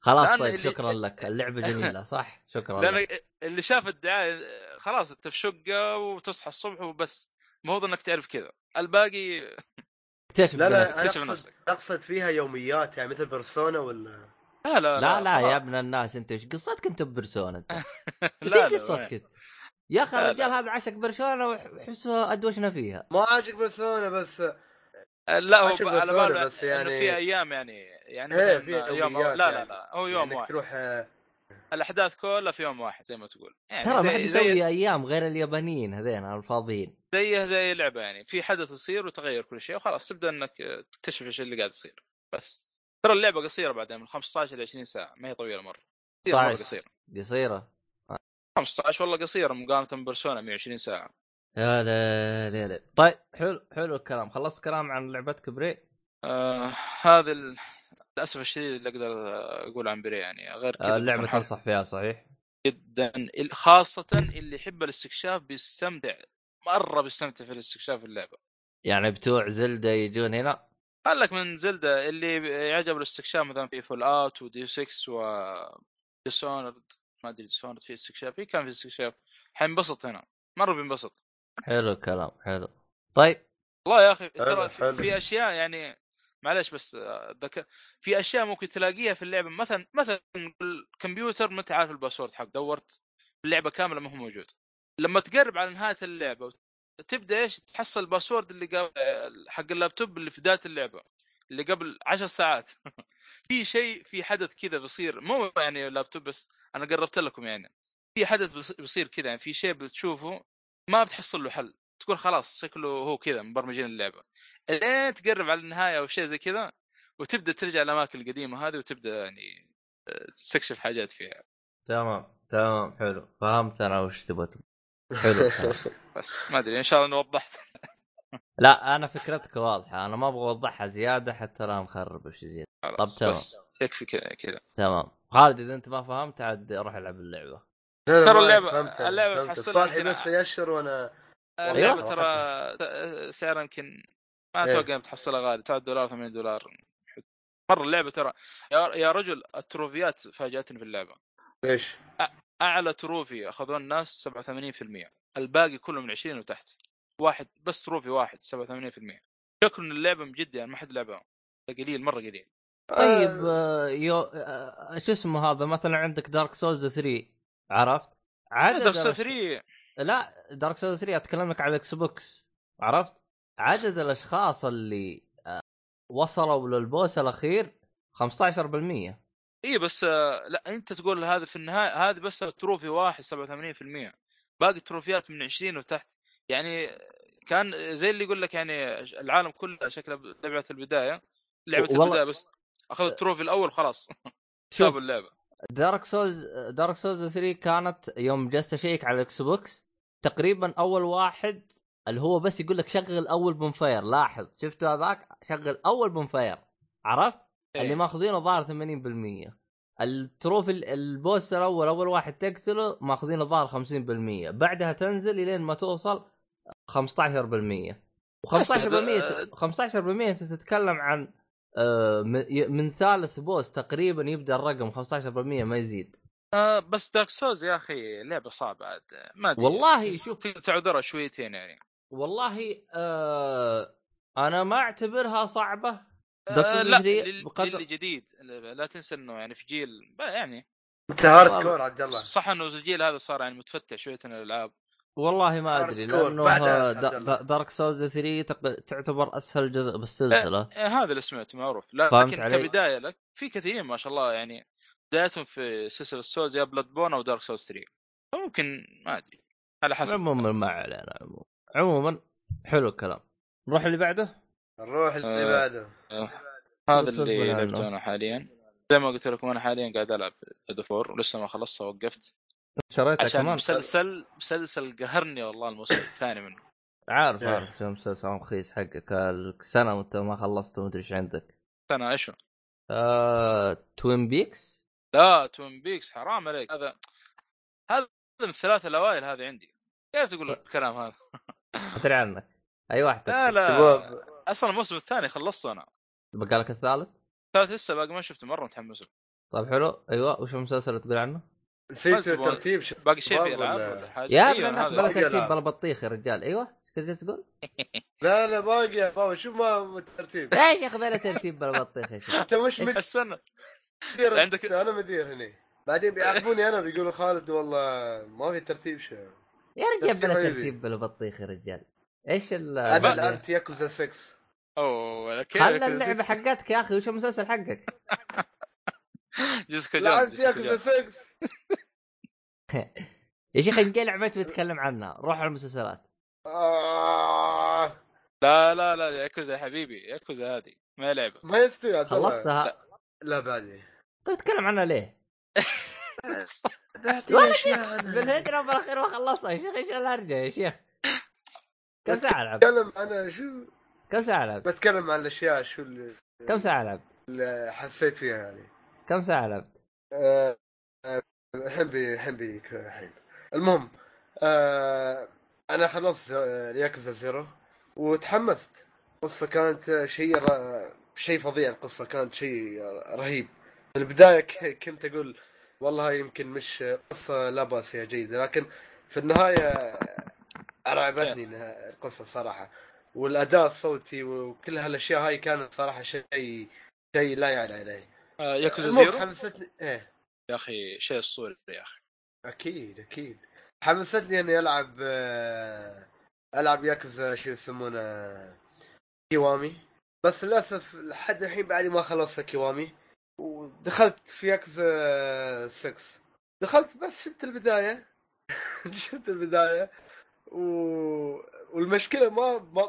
خلاص طيب اللي- شكرا لك. اللعبة جميلة صح؟ شكرا لأن لك. اللي شاف الدعاية خلاص انت في شقه وتصحى الصبح وبس. المفروض إنك تعرف كذا. الباقي اكتشف لا لا اكتشف نفسك. أقصد فيها يوميات يعني مثل بيرسونا ولا؟ لا لا لا لا يا خلاص. ابن الناس أنت إيش قصتك أنت ببرسونا أنت؟ لا لا إيش قصتك أنت؟ يا أخي لا، لا. الرجال هذا عشق برشلونه وحسه أدوشنا فيها. ما عاشق بيرسونا بس لا هو على باله بس إنه يعني- في أيام يعني يعني إيه مثلاً في يوم لا لا يعني. لا هو يوم إنك واحد. تروح آه، الأحداث كلها في يوم واحد زي ما تقول. يعني ترى ما حد يسوي زي أيام غير اليابانيين هذين الفاضيين. زيه زي لعبه يعني في حدث يصير وتغير كل شيء وخلاص تبدأ إنك تكتشف إيش اللي قاعد يصير بس. ترى اللعبة قصيرة بعدين من 15 ل 20 ساعة ما هي طويلة مرة. كثير مرة 16. قصيرة. قصيرة؟ 15 والله قصيرة مقارنة ب Persona 120 ساعة. يا لا لا لا. طيب حلو حلو الكلام. خلصت كلام عن لعبتك Prey آه هذا ال- للأسف الشديد اللي أقدر أقول عن Prey يعني. غير كذا آه، اللعبه تنصح فيها صحيح؟ جدا. خاصة اللي يحب الاستكشاف بيستمتع مرة بيستمتع في الاستكشاف اللعبة. يعني بتوع Zelda يجون هنا؟ قال لك من Zelda اللي يعجب الاستكشاف مثلا في Fallout و Deus Ex و Dishonored ما أدري Dishonored في استكشاف في كان في استكشاف. حينبسط هنا مرة بينبسط. حلو الكلام حلو. طيب. والله يا أخي حلو، ترى في, أشياء يعني معلش بس آه، ذكاء في أشياء ممكن تلاقيها في اللعبة مثلا مثلا الكمبيوتر ما أنت عارف ال password حق دورت اللعبة كاملة ما هو موجود. لما تقرب على نهاية اللعبة تبدا إيش؟ تحصل ال password اللي قبل حق اللابتوب اللي في بداية اللعبة اللي قبل عشر ساعات. في شيء في حدث كذا بيصير مو يعني لابتوب بس أنا قربت لكم يعني. في حدث بيص- بيصير كذا يعني في شيء بتشوفه ما بتحصل له حل. تقول خلاص شكله هو كذا مبرمجين اللعبة. إلين تقرب على النهاية أو شيء زي كذا وتبدأ ترجع الأماكن القديمة هذه وتبدأ يعني آه، تستكشف حاجات فيها. تمام تمام حلو. فهمت أنا وش تبغى. حلو. بس ما أدري إن شاء الله إني وضحت. لا أنا فكرتك واضحة. أنا ما أبغى أوضحها زيادة حتى لا نخرب وش زيادة. طب تمام. بس يكفي كذا. تمام. خالد إذا أنت ما فهمت عاد روح ألعب اللعبة. ترى اللعبة فهمت. تحصلها صالحي بس يشر وأنا اللعبة أيوه. ترى سعرها يمكن ما إيه. أتوقع بتحصلها غالي 3 دولار 8 دولار. مرة اللعبة ترى يا يا رجل التروفيات فاجأتني في اللعبة. ليش؟ أعلى تروفي أخذوه الناس 87% الباقي كله من 20 وتحت. واحد بس trophy واحد 87% شكل إن اللعبة من جد يعني ما حد لعبها. قليل مرة قليل. طيب آه، يو آه، شو اسمه هذا؟ مثلا عندك Dark Souls 3 عرفت؟ عدد Dark الأش- 3 لا Dark Souls 3 اتكلم لك على ال Xbox عرفت؟ عدد الأشخاص اللي آه، وصلوا لل boss الأخير 15% اي بس آه، لا أنت تقول هذا في النهاية هذه بس trophy واحد 87% باقي التروفيات من 20 وتحت. يعني كان زي اللي يقول لك يعني العالم كله شكله لعبة البداية. لعبة البداية بس أخذ ال trophy الأول خلاص. شوف اللعبة. Dark Souls Dark Souls 3 كانت يوم جلست أشيك على ال Xbox تقريبا أول واحد اللي هو بس يقول لك شغل أول bonfire لاحظ شفت هذاك؟ شغل أول bonfire عرفت؟ إيه. اللي ماخذينه ظاهر 80% ال trophy ال- ال boss الأول أول واحد تقتله ماخذينه ظاهر 50% بعدها تنزل إلين ما توصل 15% بس و15% هذا- 15% أنت تتكلم عن من- ي- من ثالث boss تقريبا يبدأ الرقم 15% ما يزيد. آه بس Dark Souls يا أخي لعبة صعبة عاد. ما أدري والله شوف- تعذرها شويتين يعني. والله آه أنا ما أعتبرها صعبة. Dark Souls آه لا 3 لل- بقدر- للي جديد. لا تنسى إنه يعني في جيل يعني أنت hardcore عبد الله. صح إنه الجيل هذا صار يعني متفتح شويتين الألعاب. والله ما أدري. لأنه Dark Souls 3 تق- تعتبر أسهل جزء بالسلسلة إيه هذا اللي سمعته معروف لا فهمت لكن علي؟ كبداية لك في كثيرين ما شاء الله يعني بدايتهم في سلسلة Souls يا Bloodborne أو Dark Souls 3 فممكن ما أدري على حسب عموما ما علينا عموما عموما حلو الكلام نروح اللي بعده نروح اللي آه. بعده هذا سلسلة اللي. لعبته أنا حاليا زي ما قلت لكم أنا حاليا قاعد ألعب God of War ولسه ما خلصتها وقفت شريتها عشان كمان. مسلسل مسلسل قهرني والله الموسم الثاني منه. عارف إيه. عارف شو المسلسل رخيص حقك؟ السنة وانت ما خلصت ومدري إيش عندك. أنا إيش هو؟ آه... Twin Peaks لا Twin Peaks حرام عليك. هذا هذا من الثلاث الأوائل هذه عندي. جالس أقول الكلام هذا؟ أدري عنك. أي واحد لا لا. شباب أصلا الموسم الثاني خلصته أنا. بقى لك الثالث؟ الثالث لسه باقي ما شفته مرة متحمس له. طيب حلو. أيوه وش المسلسل اللي تقول عنه؟ نسيت ما تبغى- ترتيب شباب باقي شيء في العاب ولا حاجة يا ابن الناس. بلا ترتيب. بلا بطيخ يا رجال أيوه إيش كنت تقول؟ لا لا باقي يا بابا شوف ما الترتيب إيش يا أخي بلا ترتيب بلا بطيخ يا شيخ انت مش استنى مدير عندك- أنا مدير هنا بعدين بيعاقبوني أنا بيقولوا خالد والله ما في ترتيب شيء يا رجال بلا. ترتيب بلا بطيخ يا رجال إيش ال أنا لعبت ياكوزا 6 اوه كيف خلى اللعبه حقتك يا أخي وش المسلسل حقك؟ لعبت جونز ياكوزا 6 يا شيخ انقل لعبة بتتكلم عنها روح على المسلسلات آه لا لا لا ياكوزا يا حبيبي ياكوزا هذه ما هي لعبة ما يستوي. خلصتها لا بعدي طيب تتكلم عنها ليه؟ بالهجره بالاخير ما خلصها يا شيخ إيش الهرجة يا شيخ؟ كم ساعة ألعب؟ بتكلم أنا شو كم ساعة ألعب؟ بتكلم عن الأشياء شو اللي, كم ساعة ألعب؟ اللي حسيت فيها يعني كم ساعة ألعب؟ آه، آه، الحين بي الحين بيك الحين المهم آه، أنا خلصت آه، Yakuza Zero وتحمست. القصة كانت شيء ر- شيء فظيع. القصة كانت شيء رهيب. في البداية ك- كنت أقول والله يمكن مش قصة لا بأس هي جيدة لكن في النهاية أرعبتني إنها القصة صراحة. والأداء الصوتي وكل هالأشياء هاي كانت صراحة شيء شيء لا يعلى عليه. آه، Yakuza Zero؟ حمستني إيه. يا أخي شيء أسطوري يا أخي. أكيد أكيد. حمستني أني ألعب آه، ألعب ياكوزا شو يسمونه Kiwami. بس للأسف لحد الحين بعد ما خلصت Kiwami. ودخلت في ياكوزا 6 دخلت بس شفت البداية. شفت البداية. و... والمشكلة ما ما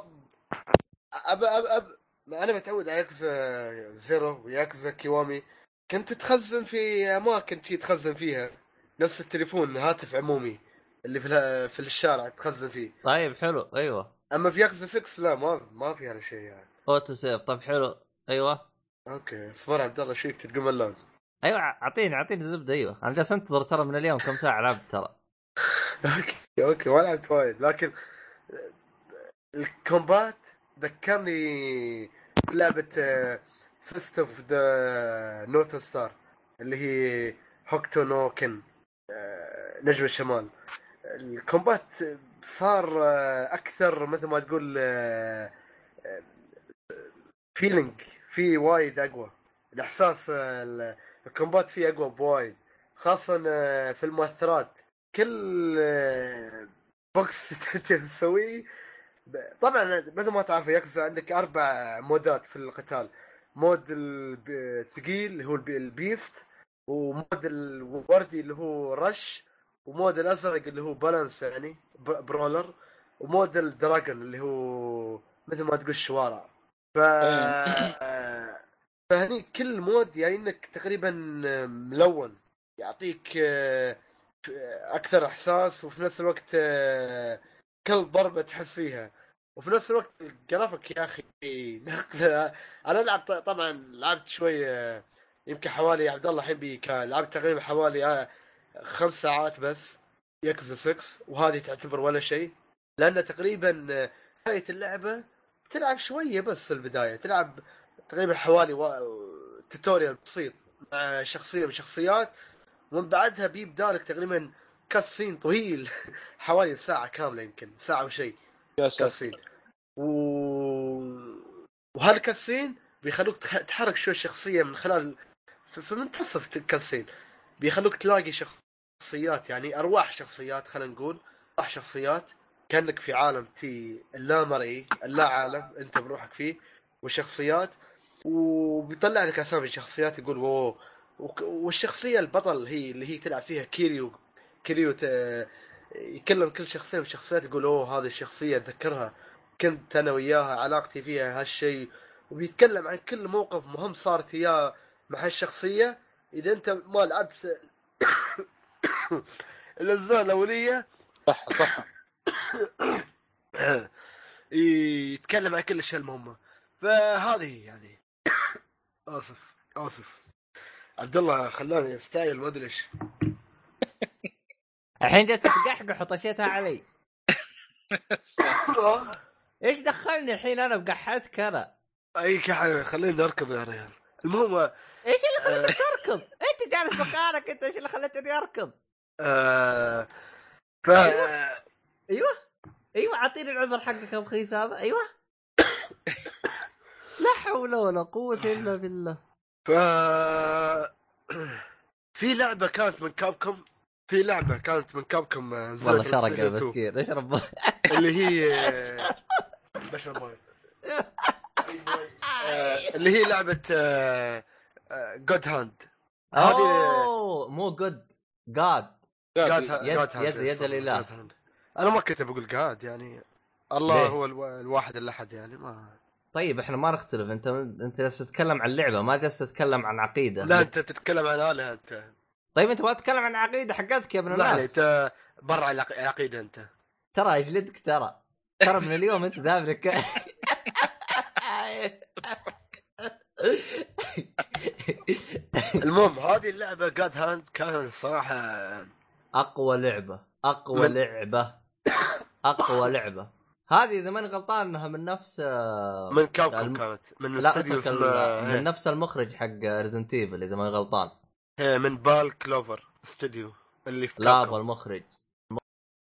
أب... أب... أب... أنا متعود على Yakuza Zero و Yakuza Kiwami. كنت تخزن في أماكن شي تخزن فيها نفس التليفون هاتف عمومي اللي في في الشارع تخزن فيه. طيب حلو. أيوه. أما في ياكوزا 6 لا ما ما في هذا الشيء يعني. auto save. طيب حلو. أيوه. أوكي. اصبر عبد الله شيك تقوم اللون أيوه أعطيني أعطيني زبدة أيوه. أنا جالس أنتظر ترى من اليوم كم ساعة لعبت ترى. أوكي أوكي. ما لعبت وايد لكن ال combat ذكرني لعبة Fist of the North Star اللي هي Hokuto آه، نجم الشمال. ال combat صار آه، أكثر مثل ما تقول feeling فيه وايد أقوى. الإحساس آه، ال- ال combat فيه أقوى بوايد. خاصة آه، في المؤثرات. كل آه، بوكس تسويه. طبعا مثل ما تعرف ياكوزا عندك أربع مودات في القتال. mode الثقيل اللي هو الب- ال beast و mode الوردي اللي هو rush و mode الازرق اللي هو balance يعني brawler و mode ال dragon اللي هو مثل ما تقول الشوارع. ف فهني كل mode يعني إنك تقريبا ملون يعطيك آه، أكثر إحساس وفي نفس الوقت آه، كل ضربة تحس فيها. وفي نفس الوقت الجرافيك يا أخي أنا العب طبعا لعبت شوي آه، يمكن حوالي عبد الله الحين كان لعبت تقريبا حوالي آه، خمس ساعات بس يكزا 6 وهذه تعتبر ولا شيء. لأن تقريبا آه، نهاية اللعبة تلعب شوية بس البداية تلعب تقريبا حوالي و... tutorial بسيط مع شخصية من شخصيات ومن بعدها بيبدالك تقريبا كاسين طويل. حوالي ساعة كاملة يمكن ساعة وشيء. يا ساتر و وهالكاسين بيخلوك تح- تحرك شوي الشخصيه من خلال في منتصف الكاسين بيخلوك تلاقي شخصيات يعني أرواح شخصيات خلينا نقول. أرواح شخصيات كأنك في عالم تي اللا مرئي اللا عالم أنت بروحك فيه والشخصيات وبيطلع لك أسامي الشخصيات يقول اوه وك- والشخصية البطل هي اللي هي تلعب فيها كيريو كيريو يكلم كل شخصيه من الشخصيات يقول أوه هذه الشخصية أتذكرها كنت أنا وياها علاقتي فيها هالشيء وبيتكلم عن كل موقف مهم صارت اياه مع هالشخصية. إذا أنت ما لعبت الاجزاء الأولية صح صح. يتكلم عن كل الأشياء المهمة. فهذه يعني. آسف آسف. عبد الله خلاني أستايل ما أدري إيش. الحين جالس تقحقح وطشيتها علي. إيش دخلني الحين أنا بقحتك أنا أي كحل خليني أركض يا ريال المهم إيش اللي خلتك تركض؟ أنت جالس مكانك أنت إيش اللي خلتني أركض؟ آه ف أيوه. أيوه. أعطيني العذر حقك يا بخيس هذا أيوه. لا حول ولا قوة إلا بالله. ف في لعبة كانت من كابكم في لعبة كانت من كابكم آه، والله شرق PlayStation 2. المسكين اشرب اللي هي بشرب مويه آه، اللي هي لعبة جود هاند هذه- أوه مو جود جاد جاد يد- يد- يد الإله. أنا ما كنت بقول جاد يعني الله؟ هو الو- الواحد الأحد يعني ما. طيب إحنا ما نختلف. أنت أنت جالس تتكلم عن لعبة ما جالس تتكلم عن عقيدة. لا أنت تتكلم عن آلة أنت. طيب أنت ما تتكلم عن عقيدة حقتك يا ابن لا الناس. أنت برا العق- العقيده أنت. ترى اجلدك ترى؟ ترى من اليوم أنت ذابلك المهم هذه اللعبة God Hand كانت صراحة أقوى لعبة أقوى من- لعبة أقوى لعبة. هذه إذا ماني غلطان إنها من نفس من Capcom الم- كانت من لا اسمه ال- من نفس المخرج حق Resident Evil إذا ماني غلطان. من بال Clover Studio اللي في لا. أبغى المخرج.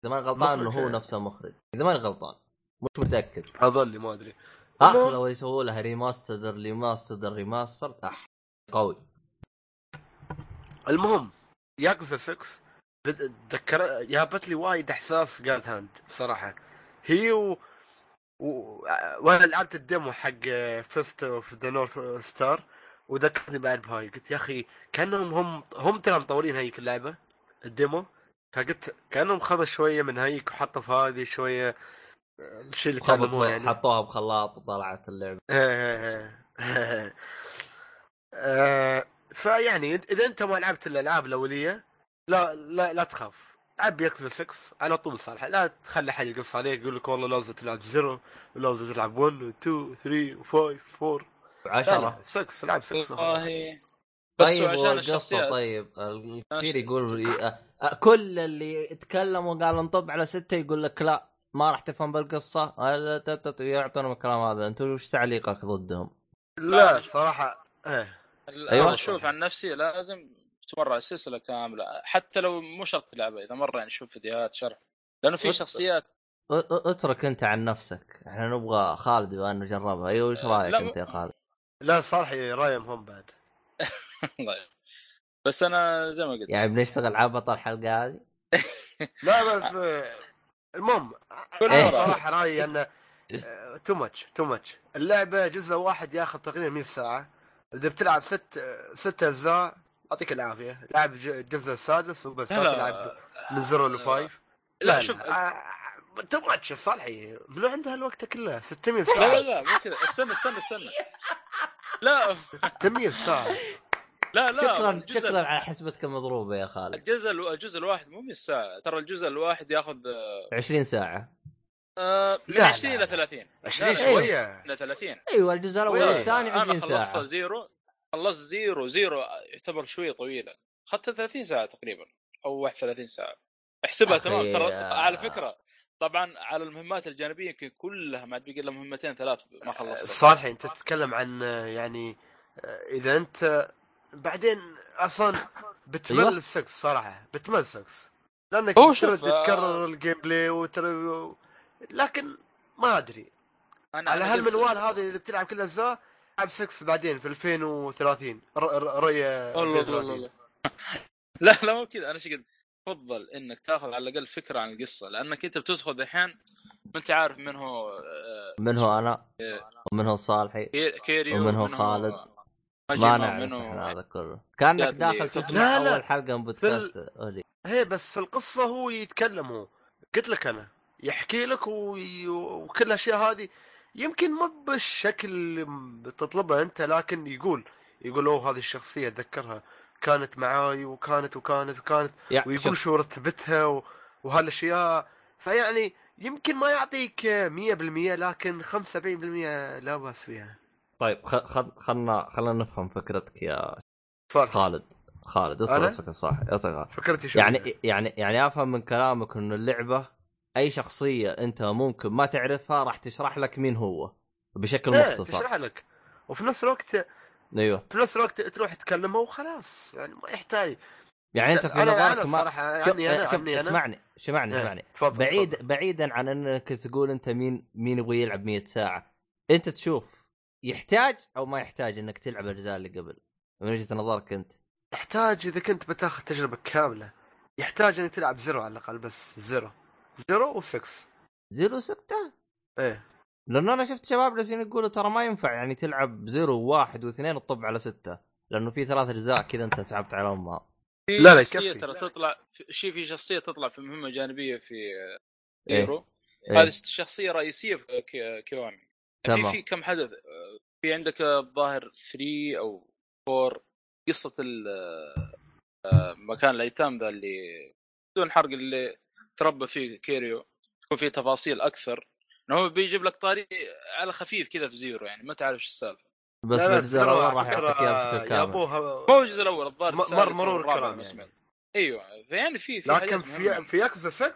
إذا ماني غلطان إنه مخرج، هو إيه. نفس المخرج إذا ماني غلطان مش متأكد. اظل ما أدري. اخ لو يسووا لها remaster remaster remaster اح قوي. المهم ياكوزا 6 بد- تذكر جابت لي وايد إحساس God Hand صراحة. هي و... و... وأنا لعبت ال demo حق Fist of the North Star وذكرتني بعد بهاي قلت يا أخي كأنهم هم هم ترى مطورين هيك اللعبة ال demo. فقلت كأنهم خذوا شوية من هيك وحطوا في هذه شوية الشيء اللي تعلموه يعني. حطوها بخلاط وطلعت اللعبة. آه، فيعني إذا أنت ما لعبت الألعاب الأولية لا لا لا تخاف. لعب يكزا 6 على طول صالح. لا تخلي حد يقص عليك يقول لك والله لازم تلعب زيرو ولازم تلعب 1 و 2 و 3 و 5 4 لا عشرة لا 6 لعب 6 خلاص. والله بس طيب عشان الشخصيات طيب الكثير ماشي. يقول كل اللي يتكلم وقال انطب على ستة يقول لك لا ما راح تفهم بالقصة هذا ت- ت- يعطونهم الكلام هذا انت وش تعليقك ضدهم؟ لا صراحة إيه. أنا أشوف عن نفسي لازم تمر السلسلة كاملة حتى لو مو شرط تلعبها إذا مرة يعني شوف فيديوهات شرح لأنه في شخصيات أترك أنت عن نفسك إحنا نبغى خالد وانه جربها أيوه وش أه، رأيك أنت يا خالد؟ لا صالح رايم هم بعد. طيب بس أنا زي ما قلت. يعني بنشتغل عبط الحلقة هذه؟ لا بس آه، المهم أنا. صراحة رأيي انه too much too much اللعبة جزء واحد ياخذ تقريبا 100 ساعة. إذا بتلعب ست ست أجزاء يعطيك العافية. لعب ج- الجزء السادس وبس لا لا لا تلعب من zero ل five لا شوف too much صالحي منو عنده الوقت كله 600 لا لا ساعة. لا مو كذا. استنى استنى استنى. لا. 600 ساعة. لا لا شكرا شكرا على حسبتك المضروبة يا خالد. الجزء الجزء الواحد مو 100 ساعة. ترى الجزء الواحد ياخذ 20 ساعة. آه، من لا، 20 لا. إلى 30 20 لا، لا، شوية. إلى 30 أيوه الجزء الأول؟ والثاني أنا 20 خلصت ساعة. zero خلصت zero zero يعتبر شوية طويلة. اخذت 30 ساعة تقريبا أو 31 ساعة. أحسبها تمام. ترى آه. على فكرة طبعا على المهمات الجانبية يمكن كلها ما عاد بقي إلا مهمتين ثلاث ما خلصت. صالحي أنت تتكلم عن آه، يعني آه، إذا أنت بعدين أصلا بتمل أيوة. السكس صراحة بتمل السكس لأنك هو شوف، آه. تكرر ال gameplay وترى لكن ما أدري. أنا على أنا قلت- هالمنوال هذه اذا بتلعب كل الاجزاء ألعب 6 بعدين في 2030 ر- ر- رؤية الله الله الله. لا لا مو كذا. أنا شقد افضل إنك تاخذ على الأقل فكرة عن القصة لأنك أنت بتدخل الحين ما أنت عارف من هو آه، من هو أنا إيه. ومن هو صالحي كي- كيريو ومن هو خالد. ما نعرف هذا كله كأنك داخل. تسمع لا، لا. أول حلقة من بودكاست أولي هي بس في القصة هو يتكلم هو قلت لك أنا يحكي لك وي... وكل الاشياء هذه يمكن مو بالشكل اللي بتطلبه أنت لكن يقول يقول أوه هذه الشخصية أتذكرها كانت معاي وكانت وكانت وكانت يعني ويقول شو رتبتها و... وهالأشياء. فيعني يمكن ما يعطيك 100% لكن 75% لا بأس فيها. طيب. خلنا خلنا نفهم فكرتك يا صار خالد. خالد؟ اطلع فكرة صح اطلع فكرتي شو؟ يعني يعني يعني أفهم من كلامك إنه اللعبة أي شخصية أنت ممكن ما تعرفها راح تشرح لك مين هو بشكل إيه، مختصر. تشرح لك. وفي نفس الوقت أيوه. في نفس الوقت تروح تكلمه وخلاص. يعني ما يحتاج. يعني أنت في نظرك ما صراحة يعني أنا شوف اسمعني اسمعني إيه، اسمعني. بعيد تفضل. بعيدا عن أنك تقول أنت مين مين يبغى يلعب 100 ساعة. أنت تشوف يحتاج أو ما يحتاج أنك تلعب الأجزاء اللي قبل؟ من وجهة نظرك أنت. يحتاج إذا كنت بتاخذ تجربة كاملة. يحتاج إنك تلعب zero على الأقل بس zero. zero و6 zero ستة إيه. لأنه أنا شفت شباب جالسين يقولوا ترى ما ينفع يعني تلعب zero وواحد واثنين وتطب على ستة لأنه في ثلاث اجزاء كذا انت سحبت على امها لا، لا، شخصية. ترى تطلع في- شي في شخصية تطلع في مهمة جانبية في إيه. zero إيه. هذه الشخصيه رئيسية في كي- Kiwami في تمام. في كم حدث في عندك الظاهر 3 أو 4 قصة ال- مكان الأيتام ذا اللي بدون حرق اللي تربى فيه كيريو يكون فيه تفاصيل أكثر هو بيجيب لك طاري على خفيف كذا في zero يعني ما تعرف إيش السالفة بس لا، لا، الجزء الأول راح يعطيك إياه بشكل كامل هو الجزء الأول الظاهر مر مرور ما يعني. أيوه فيعني في في لكن في. في ياكوزا 6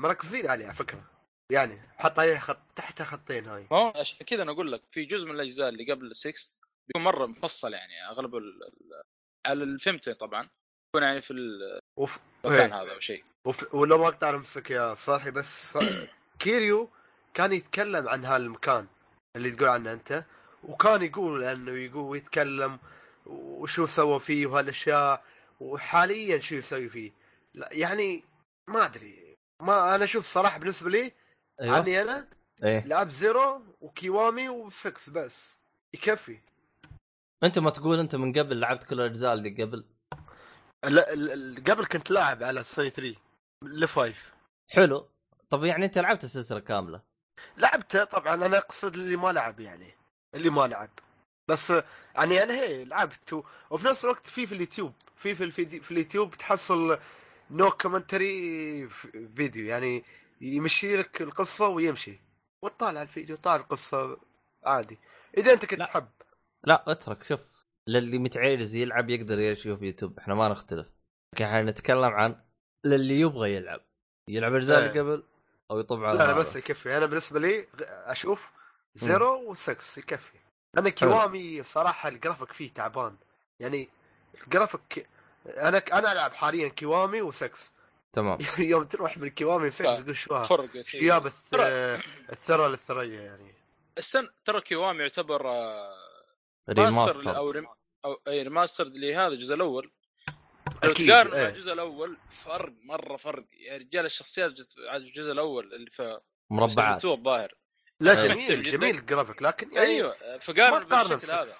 مركزين عليه على فكرة يعني حط عليه خط تحتها خطين هاي ما هو عشان كذا أنا أقول لك في جزء من الأجزاء اللي قبل 6 بيكون مرة مفصل يعني أغلب ال... على الفيمتو طبعا يكون يعني في. المكان إيه. هذا أو شيء وف... ولو ما اقطع نفسك يا صاحي بس كيريو كان يتكلم عن هالمكان اللي تقول عنه أنت وكان يقول انه يقول يتكلم وشو سوى فيه وهالأشياء وحاليا شو يسوي فيه. لا يعني ما أدري. ما أنا أشوف صراحة بالنسبة لي أيوه. عني أنا إيه. لعب zero و Kiwami و6 بس. يكفي. أنت ما تقول أنت من قبل لعبت كل الأجزاء اللي قبل؟ لا قبل كنت لاعب على سوني 3 ل five. حلو. طب يعني أنت لعبت السلسلة كاملة. لعبته طبعا أنا أقصد اللي ما لعب يعني اللي ما لعب. بس يعني أنا هي لعبت و- وفي نفس الوقت في في اليوتيوب في في, الفيديو في اليوتيوب تحصل no commentary فيديو يعني يمشي لك القصة ويمشي وتطالع الفيديو طالع القصة عادي. إذا أنت كنت لا. تحب. لا اترك شوف للي متعجز يلعب يقدر يشوف يوتيوب إحنا ما نختلف. لكن إحنا نتكلم عن للي يبغى يلعب. يلعب الأجزاء إيه. اللي قبل؟ أو يطب على لا لا هذا. بس يكفي. أنا بالنسبة لي أشوف zero و6 يكفي. أنا Kiwami صراحة الجرافيك فيه تعبان. يعني الجرافيك أنا أنا ألعب حاليا Kiwami و6 تمام. يوم تروح من Kiwami 6 لا، تقول شو فرق شياب الثرى للثريا يعني. استنى ترى Kiwami يعتبر آه، remaster أو remake أو أي remaster لهذا الجزء الأول. لو تقارن مع إيه. الجزء الأول فرق مرة فرق يا رجال الشخصيات جت- على الجزء الأول اللي في مربعات تو الظاهر لا إيه. جميل جداً. جميل الجرافيك لكن يعني أيوه ما فقارن بالشكل هذا.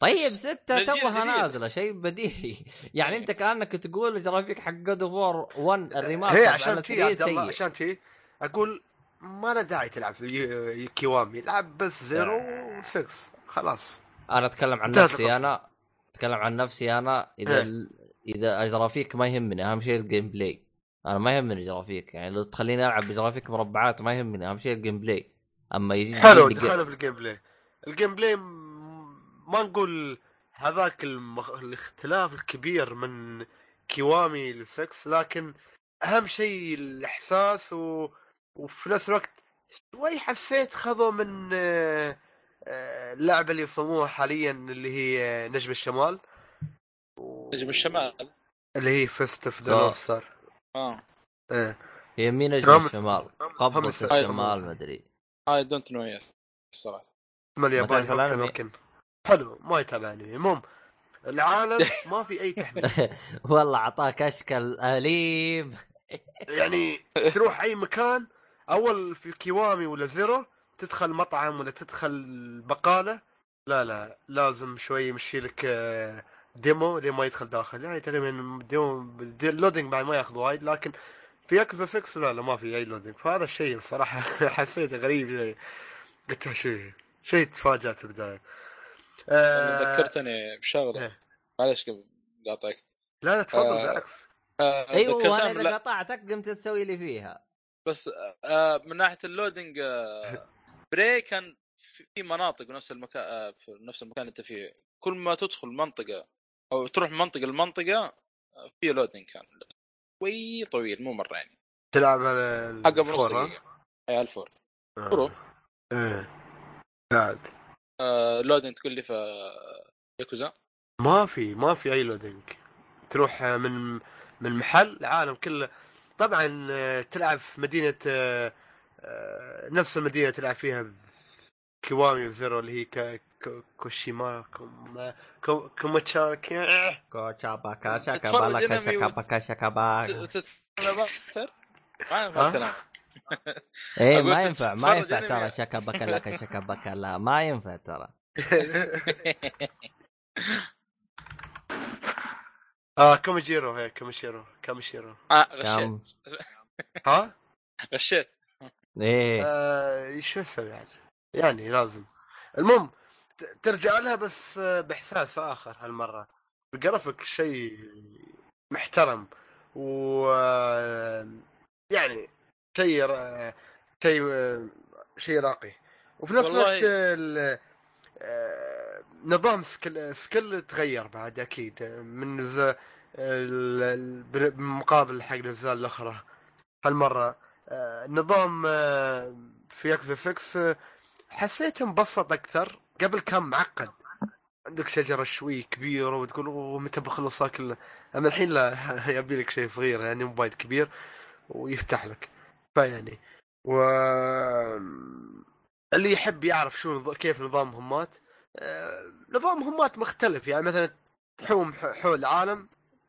طيب ستة توها. نازلة شيء بديهي يعني أنت كأنك تقول الجرافيك حق God of War 1 هي ال remaster عشان على تي 3 عبد الله سيء عشان تي أقول ما له داعي تلعب في ي- كيوامي العب بس Zero و6 خلاص أنا أتكلم عن نفسي. أنا أتكلم عن نفسي أنا إذا إيه. إذا الجرافيك ما يهمني أهم شيء ال gameplay أنا ما يهمني الجرافيك يعني لو تخليني ألعب بجرافيك مربعات ما يهمني أهم شيء ال gameplay أما يجي حلو دخلنا في ال gameplay ال gameplay ما نقول هذاك المخ... الاختلاف الكبير من كيوامي لسكس لكن أهم شيء الإحساس و... وفي نفس الوقت شوي حسيت خذوا من آه، آه، اللعبة اللي يصمموها حاليا اللي هي نجم الشمال. نجم الشمال. اللي هي Fist of the. North Star آه. إيه. هي مين نجم. الشمال. قبضة. الشمال ما أدري. I don't know yes الصراحة. اسمه الياباني؟ ممكن حلو ما يتابع انمي المهم العالم ما في أي تحديد والله أعطاك أشكال أليم. يعني تروح أي مكان أول في كيوامي ولا Zero تدخل مطعم ولا تدخل بقالة. لا لا لازم شوي يمشي لك آه، demo لين ما يدخل داخل. يعني تقريبا demo ال loading بعد ما ياخذ وايد لكن في ياكوزا 6 لا لا ما في أي loading فهذا الشيء الصراحة حسيته غريب شوي. قلت شيء شيء تفاجأت في البداية. آه، ذكرتني بشغلة. إيه. معلش قبل قاطعك. لا لا تفضل آه، بالعكس. آه، أيوه وأنا إذا قطعتك قمت تسوي لي فيها. بس آه من ناحية ال loading آه بري كان في مناطق نفس المكان آه في نفس المكان اللي أنت فيه. كل ما تدخل منطقة أو تروح من منطقة لمنطقة آه، في loading كان شوي طويل مو مرة يعني تلعب على حق ال four، ها؟ دقيقة أي ال four آه. Pro. إيه بعد آه loading تقول لي في ياكوزا ما في ما في أي loading تروح من من محل العالم كله طبعا آه، تلعب في مدينة آه، آه، نفس المدينة تلعب فيها كيوامي وزيرو اللي هي. كوشيما كوما كو- كوماتشاكي كوتشاباكا تتفرج شاكابالاكا أنمي و- شاكاباكا شاكاباكا تتفرج ما ينفع ها؟ الكلام. إيه ما ينفع ما ينفع. ترى شاكاباكا لك شاكاباكا لا ما ينفع ترى. آه كوميجيرو هي كوميشيرو كوميشيرو. آه كم. غشيت ها؟ غشيت. إيه. آه شو أسوي عاد يعني لازم. المهم ترجع لها بس بإحساس آخر هالمرة. بجرافيك شيء محترم و يعني شيء را- شيء شيء راقي. وفي نفس الوقت ال- آه، نظام skill, skill تغير بعد أكيد من ز... ال- بالمقابل حق الأجزاء الأخرى. هالمرة آه، نظام آه، في ياكوزا 6 آه، حسيته مبسط أكثر. قبل كان معقد. عندك شجرة شوي كبيرة وتقول أوه متى بخلصها كلها؟ أما الحين لا يبي لك شيء صغير يعني مو وايد كبير ويفتح لك. فيعني و اللي يحب يعرف شو نظ- كيف نظام مهمات آه، نظام مهمات مختلف. يعني مثلا تحوم حول العالم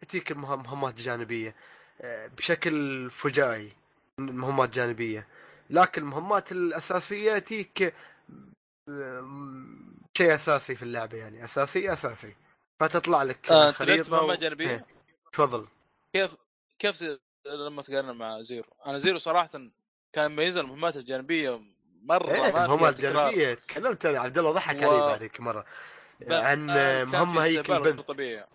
تجيك مهمات جانبية آه، بشكل فجائي مهمات جانبية. لكن المهمات الأساسية تجيك شيء أساسي في اللعبة يعني أساسي أساسي فتطلع لك آه، خريطه مهمات جانبية؟ إيه، تفضل كيف كيف لما تقارن مع Zero أنا Zero صراحة كان مميزه المهمات الجانبية مرة إيه ما المهمات. الجانبية تكلمت أنا عبد الله ضحك و- علي بعدك مرة عن آه، مهمة هيك البنت طبيعي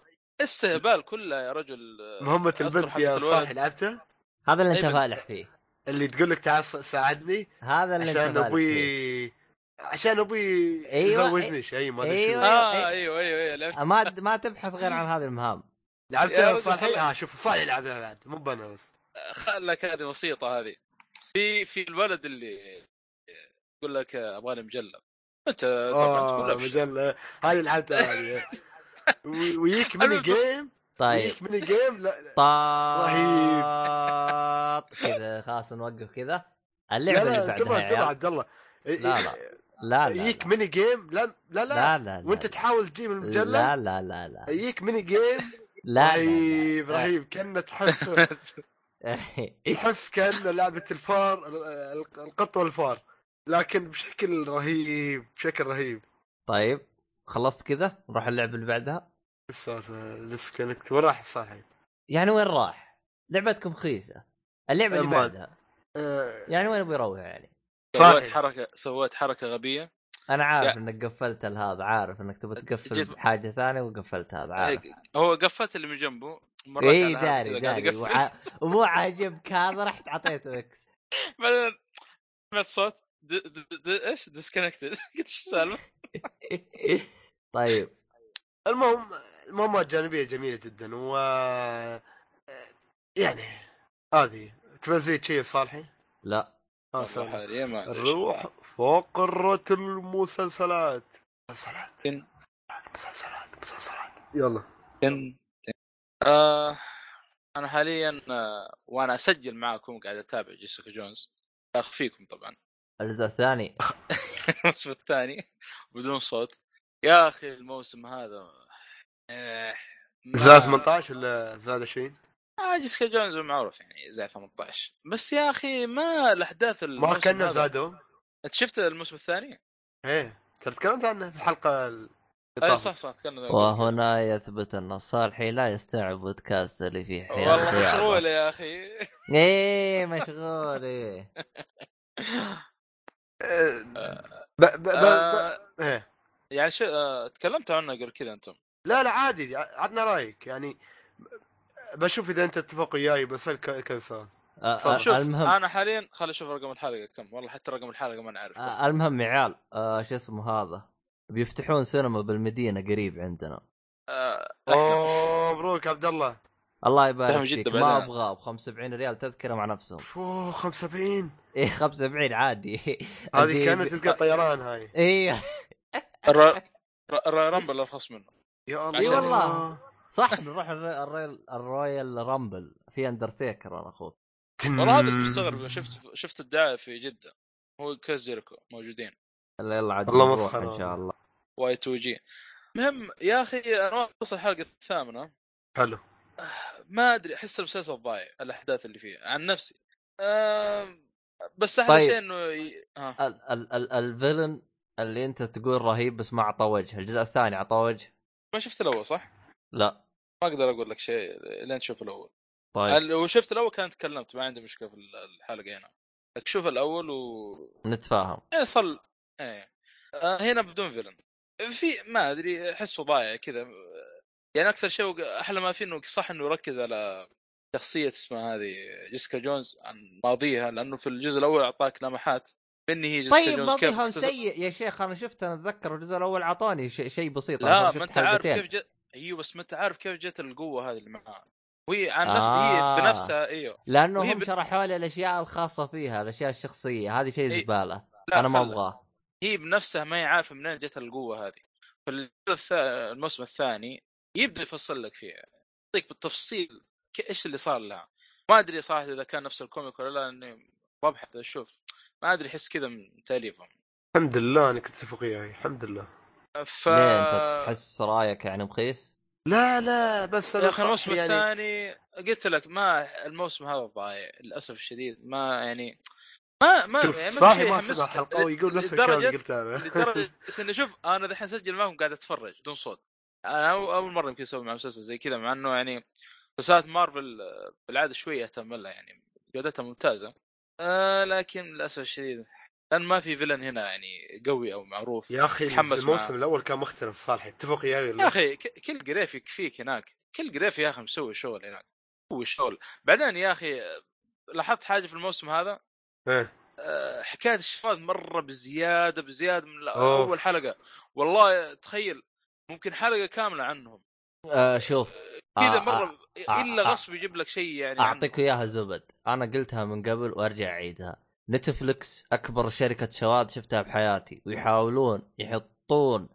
استهبال كلها يا رجل آه، مهمة البنت يا. صاحي لعبتها هذا اللي أنت بنت. فالح فيه اللي تقول لك تعال ساعدني هذا اللي أنت عشان فالح فيه أبوي عشان أبوي أيوة، يزوجني شيء ما أدري أيوة. شو آه إيه. أيوه أيوه أيوه لعبت ما ما تبحث غير عن هذه المهام. لعبتها خلك- آه شوف صالح لعبها بعد مو بنا بس. خلك هذه بسيطة هذه. في في الولد اللي يقول لك آه، أبغاني مجلب أنت طبعا تقول آه له مجلة. هذه لعبتها هذه. وي- ويجيك mini game؟ طيب. ويجيك mini game؟ لا لا. طاط. كذا خلاص نوقف كذا. اللعبة اللي بعدها عبد الله. لا، لا. لا لا يجيك. mini game لا لا لا, لا لا لا وانت لا. تحاول تجيب المجلة؟ لا لا لا لا. يجيك mini game لا رهيب لا. رهيب كأنه تحس تحس كأنه لعبة الفار ال- القط والفار. لكن بشكل رهيب بشكل رهيب. طيب خلصت كذا؟ نروح اللعبه اللي بعدها؟ السالفة؟ disconnect وين راح صاحي يعني وين راح؟ لعبتكم خيسه اللعبة اللي بعدها. آه، يعني وين بيروح يعني؟ سويت. حركة سويت حركة غبية أنا عارف يا- إنك قفلت هذا عارف إنك تبغى تقفل جيت- حاجة ثانية وقفلت هذا عارف هو قفلت اللي من جنبه مرات اي داري داري. وع- ومو عاجبك هذا رحت اعطيته X بعدين سمعت صوت. إيش disconnected قلت إيش السالفة؟ طيب المهم المهمات جانبية جميلة جدا و يعني هذه تزيد شيء صالحي؟ لا حاليا ما. الروح فقرة المسلسلات. مسلسلات. مسلسلات مسلسلات. يلا. تن- تن. آه أنا حاليا آه وأنا أسجل معاكم قاعد أتابع جيسيكا جونز. اخفيكم طبعا. الجزء الثاني. الموسم الثاني بدون صوت. يا أخي الموسم هذا آه ما- زاد 18 ولا زاد 20؟ آه جيسيكا جونز معروف يعني زي 18 بس يا أخي ما الأحداث ما هذا- زادوا أنت شفت الموسم الثاني؟ إيه. تكلمت عنه في الحلقة ال- اي. صح صح تكلم وهنا يثبت أن صالحي لا يستوعب بودكاست اللي فيه والله. مشغول يا أخي. إيه مشغول إيه. آه، ب ب ب آه ب إيه. يعني شو آه تكلمتوا عنه قبل كذا أنتم؟ لا لا عادي عطنا رأيك. يعني بشوف إذا أنت تتفق وياي بسال ك- كذا سؤال آه،. آه، شوف المهم. أنا حاليا خلي أشوف رقم الحلقة كم. والله حتى رقم الحلقة ما نعرف آه، المهم يا عيال آه، شو اسمه هذا؟ بيفتحون سينما بالمدينة قريب عندنا. آه، أحلى. أوه مبروك عبد الله. الله يبارك فيك. ما. أبغى ب 75 ريال تذكرة مع نفسهم. أوه 75 إيه 75 عادي. هذه كانت تلقى طيران هاي. إيه. الر- ر- ر- رامبل ارخص منه. يا الله إي والله. صح؟ نروح الر- الريل ال Royal Rumble في اندرتيكر أنا أخوك والله هذا اللي مستغرب شفت شفت الدعايه في جدة. هو كاس جيريكو موجودين. يلا يلا عاد مسخرة. إن شاء الله. Y2J. المهم يا أخي أنا وصل الحلقة الثامنة. حلو. ما أدري أحس المسلسل ضايع الأحداث اللي فيه عن نفسي. آم، بس أحلى طيب. شيء إنه ي... ها. ال ال ال ال villain اللي أنت تقول رهيب بس ما اعطى وجه الجزء الثاني اعطى وجه؟ ما شفت الأول صح؟ لا. ما أقدر أقول لك شيء لين تشوف الأول. طيب. لو شفت الأول كان تكلمت ما عندي مشكلة في الحلقة هنا. شوف الأول و نتفاهم. يعني صل إيه. آه هنا بدون فيلن. في ما أدري احسه ضايع كذا. يعني أكثر شيء أحلى ما فيه إنه صح إنه يركز على شخصية اسمها هذه جيسيكا جونز عن ماضيها لأنه في الجزء الأول أعطاك لمحات من هي جيسيكا طيب جونز ماضيها سيء يا شيخ أنا شفت أنا أتذكر الجزء الأول أعطاني شيء بسيط لا ما أنت عارف. كيف جت أيوه بس ما أنت عارف كيف جت القوة هذه اللي معاها وهي عن نفس آه. هي بنفسها إيوه. لأنه هم ب- شرحوا لي الأشياء الخاصة فيها الأشياء الشخصية هذه شيء إيه. زبالة. لا أنا ما أبغاه. هي بنفسها ما هي عارفة منين جت القوة هذه. الموسم الثاني يبدأ يفصل لك فيها. يعطيك بالتفصيل إيش اللي صار لها. ما أدري صراحة إذا كان نفس الكوميك ولا لا اني ببحث أشوف. ما أدري أحس كذا من تاليفهم الحمد لله انك تتفق وياي الحمد لله. ف ليه انت تحس رايك يعني مخيس؟ لا لا بس يا أنا أخي الموسم يعني الثاني قلت لك ما الموسم هذا ضايع للأسف الشديد ما يعني ما ما يعني ما صاحي. سمع الحلقة ويقول نفس الكلام اللي لدرجة- قلته أنا لدرجة اني شوف أنا دحين اسجل معكم قاعد أتفرج بدون صوت أنا أول مرة يمكن أسوي مع مسلسل زي كذا مع إنه يعني مسلسلات مارفل بالعادة شوية أهتم لها يعني جودتها ممتازة آه لكن للأسف الشديد لأن ما في فيلن هنا يعني قوي أو معروف. يا أخي الموسم. الأول كان مختلف صالح. اتفق يا ولا أخي كل جريف يكفيك هناك. كل جريف يا أخي مسوي شغل هناك. مسوي شغل. بعدين يا أخي آه، لاحظت حاجة في الموسم هذا؟ إيه. آه، حكاية الشفاط مرة بزيادة بزيادة من أوه. أول حلقة. والله تخيل ممكن حلقة كاملة عنهم. آه شوف. كذا آه، مرة آه، إلا آه، غصب يجيب لك شيء يعني أعطيك إياها زبد. أنا قلتها من قبل وأرجع أعيدها. نتفلكس أكبر شركة شواذ شفتها بحياتي ويحاولون يحطون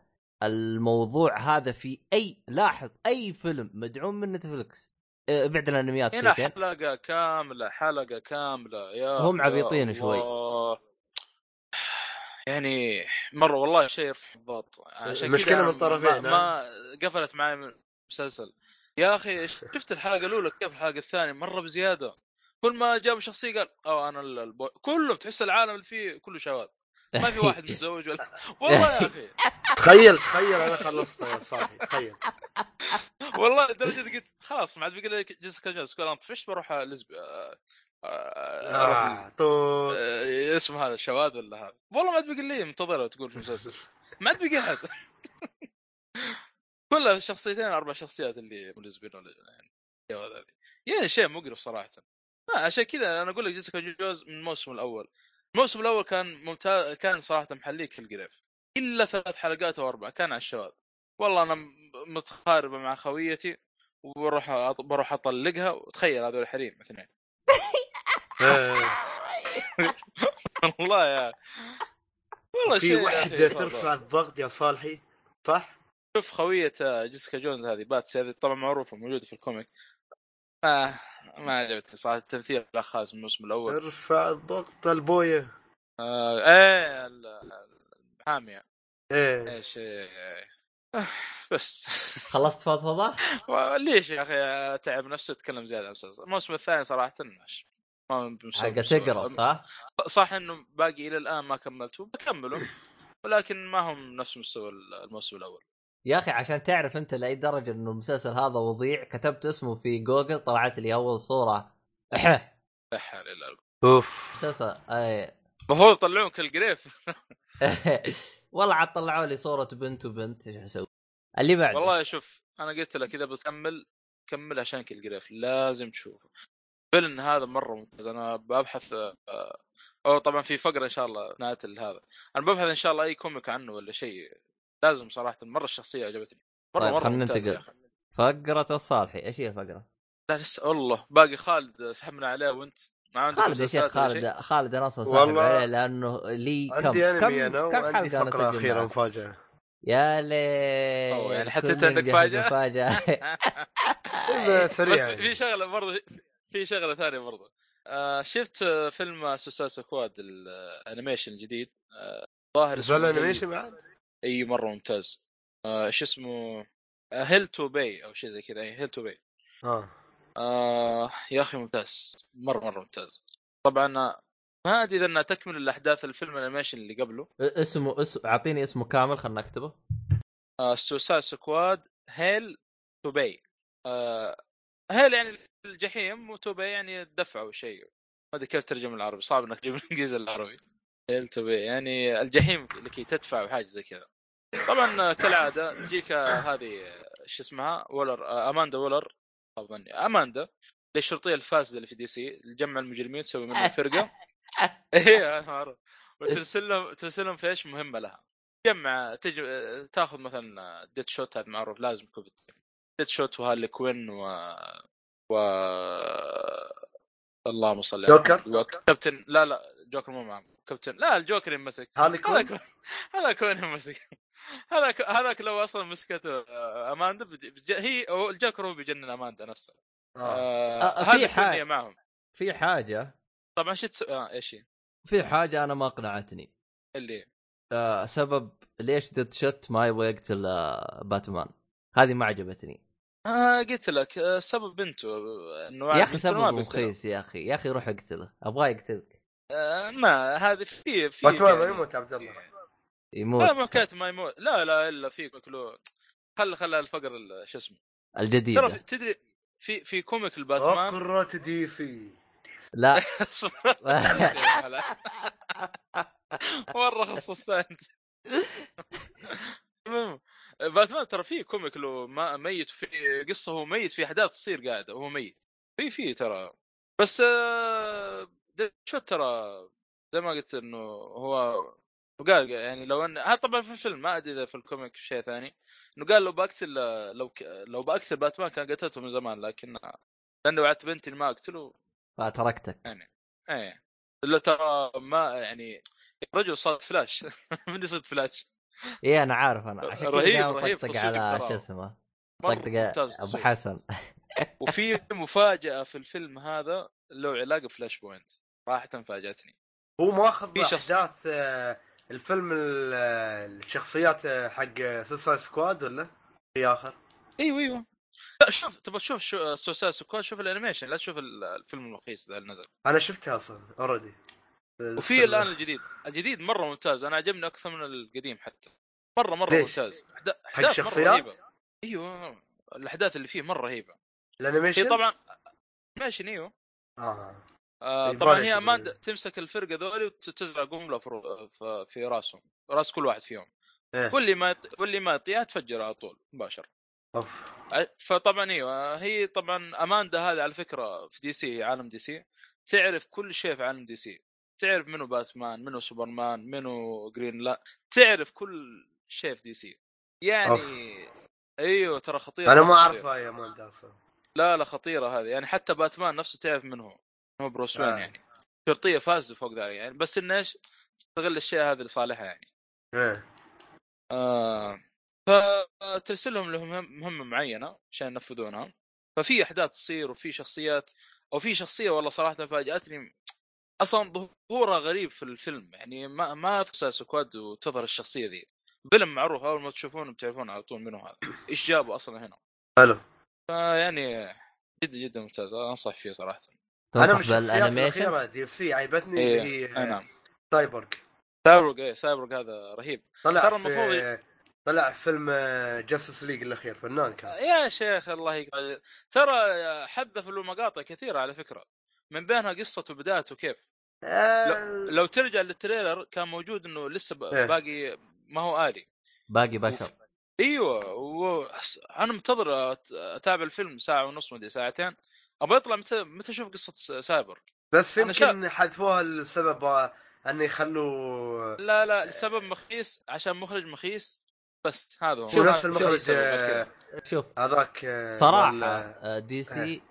الموضوع هذا في أي لاحظ أي فيلم مدعوم من نتفلكس ابعد الأنميات هنا حلقة كاملة حلقة كاملة يا هم عبيطين شوي. يعني مرة والله شيء يرفع الضغط عشان المشكلة كذا من الطرفين، ما, ما قفلت معي من المسلسل. يا أخي شفت الحلقة الأولى كيف الحلقة الثانية؟ مرة بزيادة. كل ما جابوا شخصية قال آه أنا ال- البوي كلهم تحس العالم اللي فيه كله شواذ ما في واحد متزوج ولا والله يا أخي. تخيل تخيل أنا خلصت يا صاحي تخيل. والله لدرجة قلت خلاص ما عاد بقول لك جيسيكا جونز أنا طفشت بروح لزبي آه، آه، آه، طول آه، اسمه هذا شواذ ولا هذا. والله ما عاد بقول لي منتظره تقول في المسلسل ما عاد بقي أحد. كلها الشخصيتين أربع شخصيات اللي ملزبين ولا يعني يعني شيء مقرف صراحة. ما عشان كذا أنا أقول لك جيسيكا جونز من الموسم الأول. الموسم الأول كان ممتاز كان صراحة محليك القريف. إلا ثلاث حلقات أو أربع كان على الشواذ. والله أنا متخاربه مع خويتي وبروح أط- بروح أطلقها. وتخيل هذول حريم اثنين. آه، والله يا والله في وحده ترفع الضغط يا صالحي صح؟ شوف خوية آه، جيسيكا جونز هذه بات سي هذه طبعا معروفة موجودة في ال comic. ما ما عجبتني صراحة التمثيل خالد من الموسم الأول. ارفع الضغط البوية. آه إيه ال- المحامية إيه. إيش إيه. آه، بس. خلصت فضفضه؟ ليش يا أخي؟ تعب نفسه يتكلم زيادة عن المسلسل. الموسم الثاني صراحة ماشي ما حق تقرف ها؟ صح؟ إنه باقي إلى الآن ما كملته بكمله. ولكن ما هم نفس مستوى الموسم الأول. يا أخي عشان تعرف أنت لأي درجة إنه المسلسل هذا وضيع كتبت اسمه في جوجل طلعت لي أول صورة. لا حول الا بالله أوف. مسلسل أي. المفروض يطلعون كالقريف والله عاد طلعوا لي صورة بنت وبنت إيش أسوي؟ اللي بعده. والله شوف أنا قلت لك إذا بتكمل كمل عشان القريف لازم تشوفه. فيلن هذا مرة ممتاز. أنا ببحث آه، أو طبعا في فقرة إن شاء الله نهاية هذا. أنا ببحث إن شاء الله أي كوميك عنه ولا شيء. لازم صراحة مرة الشخصية عجبتني مرة طيب مرة خلينا يا ننتقل. فقرة الصالحي إيش هي الفقرة؟ لا لسه والله باقي خالد سحبنا عليه وأنت ما عندك خالد يا شيخ؟ خالد خالد أنا أصلا ساحب والله عليه لأنه لي كم عندي أنمي كم, أنا كم وعندي حلقة أخيرة معك؟ مفاجأة يا ليه أوه، يعني حتى كل عندك فاجأة؟ مفاجأة سريع بس يعني. في شغلة برضه في شغلة ثانية برضه آه شفت فيلم Suicide Squad ال animation الجديد آه، ظاهر نزل اسمه animation بعد؟ أي مرة ممتاز. آه إيش اسمه؟ Hell to Pay أو شيء زي كذا أي Hell to Pay آه. آه يا أخي ممتاز. مرة مرة ممتاز. طبعا آه، ما أدري إذا أنها تكمل الأحداث الفيلم ال animation اللي قبله. اسمه اسم أعطيني اسمه كامل خلنا نكتبه آه Suicide Squad Hell to Pay آه hell يعني الجحيم و to pay يعني الدفع أو شيء. ما أدري كيف ترجم العربي صعب إنك تجيب الإنجليزي العربي. hell to pay يعني الجحيم لكي تدفع وحاجه زي كذا. طبعا كالعادة تجيك هذه شو اسمها وولر آه، أماندا وولر أظن أماندا للشرطية الفاسدة اللي في دي سي اللي تجمع المجرمين تسوي منهم فرقة. إيه أنا عارف وترسل لهم ترسل لهم في إيش مهمة لها. تجمع تجي تاخذ مثلا ديد شوت هذا معروف لازم يكون ديد شوت وهارلي كوين و و اللهم صل على جوكر؟ محمد. وكابتن لا لا جوكر مو معهم كابتن. لا الجوكر ينمسك. هارلي كوين هذاك هذاك وين ينمسك. هذاك هذاك لو أصلا مسكته آه، أماندا بج... هي هو الجوكر هو بيجنن أماندا نفسه. آه. آه آه، في هذه حاجة. الدنيا معهم. في حاجة. طبعا شو تسوي آه إيش هي؟ في حاجة أنا ما اقنعتني. اللي آه سبب ليش ديد شوت ما يبغى يقتل آه باتمان. هذه ما عجبتني. آه قلت لك آه سبب بنته آه، إنه يا أخي سبب. رخيص يا أخي. يا أخي روح اقتله. أبغاه يقتلك آه ما هذه في في باتمان ما يموت عبد الله. يموت. لا ما كانت ما يموت. لا لا إلا في كلو خل خل الفقر ال- شو اسمه؟ ترى الجديده في- تدري في في comic الباتمان؟ فقرة دي سي لا. مره خصصت انت المهم باتمان ترى في comic له ما ميت في قصة هو ميت في أحداث تصير قاعدة وهو ميت. في في ترى. بس آه، شو ترى زي ما قلت إنه هو قال يعني لو إن هذا طبعا في الفيلم ما أدري إذا في ال comic شيء ثاني إنه قال لو بقتل لو ك... لو بقتل باتمان كان قتلته من زمان لكن لأنه وعدت بنتي ما أقتله. فتركتك إيه. إلا ترى ما يعني الرجل صاد فلاش. من صد فلاش؟ إيه أنا عارف أنا عشان كذا رهيب- رهيب طقطق على. شو اسمه طقطق أبو. حسن. وفي مفاجأة في الفيلم هذا له علاقة ب Flashpoint. صراحة فاجأتني. هو ماخذ في شخص- أحداث آه، الفيلم ال- آه، الشخصيات آه، حق Suicide Squad ولا؟ في آخر؟ إيوه إيوه. لا شوف تبغى تشوف شو Suicide Squad شوف ال animation لا تشوف ال- الفيلم الرخيص ذا اللي نزل. أنا شفتها أصلا already وفي الآن الجديد. الجديد مرة ممتاز أنا عجبني أكثر من القديم حتى. مرة مرة ليش؟ ممتاز. مرة شخصيات؟ إيوه الأحداث اللي فيه مرة رهيبة. ال animation؟ طبعا ماشي إيوه. آه. آه يبغى طبعا هي اماندا تمسك الفرقة ذولي وتزرع قنبله في, راسهم راس كل واحد فيهم. إيه. واللي ما واللي ما يطيها تفجر على طول مباشر أوف. فطبعا إيوه هي طبعا أماندا هذه على فكرة في دي سي عالم دي سي. تعرف كل شيء في عالم دي سي. تعرف منو باتمان منو سوبرمان منو جرين لا- تعرف كل شيء في دي سي. يعني إيوه ترى خطيرة أنا ما. أعرفها أماندا أصلا لا لا خطيرة هذه. يعني حتى باتمان نفسه تعرف من هو بروس وين آه. يعني. شرطية فاسده فوق ذلك يعني بس إنه إيش تستغل الاشياء هذه لصالحها يعني. إيه. آه فترسل لهم لهم مهم- مهمة معينة عشان ينفذونها. ففي أحداث تصير وفي شخصيات أو في شخصية والله صراحة فاجأتني. أصلا ظهورها غريب في الفيلم يعني ما ما في squad وتظهر الشخصية ذي. فيلم معروف أول ما تشوفونه بتعرفون على طول منو هذا. إيش جابه أصلا هنا؟ حلو. فيعني جدا جدا ممتاز. أنصح فيه صراحة. تنصح بال animation دي سي عيبتني إيه، اللي أي هي نعم. سايبورغ. سايبورغ إيه سايبورغ هذا رهيب. طلع ترى في المفروض- طلع في فيلم جاستس ليج الأخير فنان كان. يا شيخ الله يقطع ترى حذف له مقاطع كثيرة على فكرة. من بينها قصته وبدايته كيف آه، لو ترجع لل trailer كان موجود إنه لسه ب- إيه. باقي ما هو آلي. باقي بشر أيوه و... أنا منتظر أتابع الفيلم ساعة ونص مدري ساعتين. أبغى يطلع متى متى أشوف قصة سايبورغ بس أنا شا- يمكن حذفوها لسبب آه، انه يخلوا لا لا السبب مخيس عشان مخرج مخيس بس هذا هو. شو شوف- نفس شوف المخرج آه،. شوف هذاك آه، صراحة آه، دي سي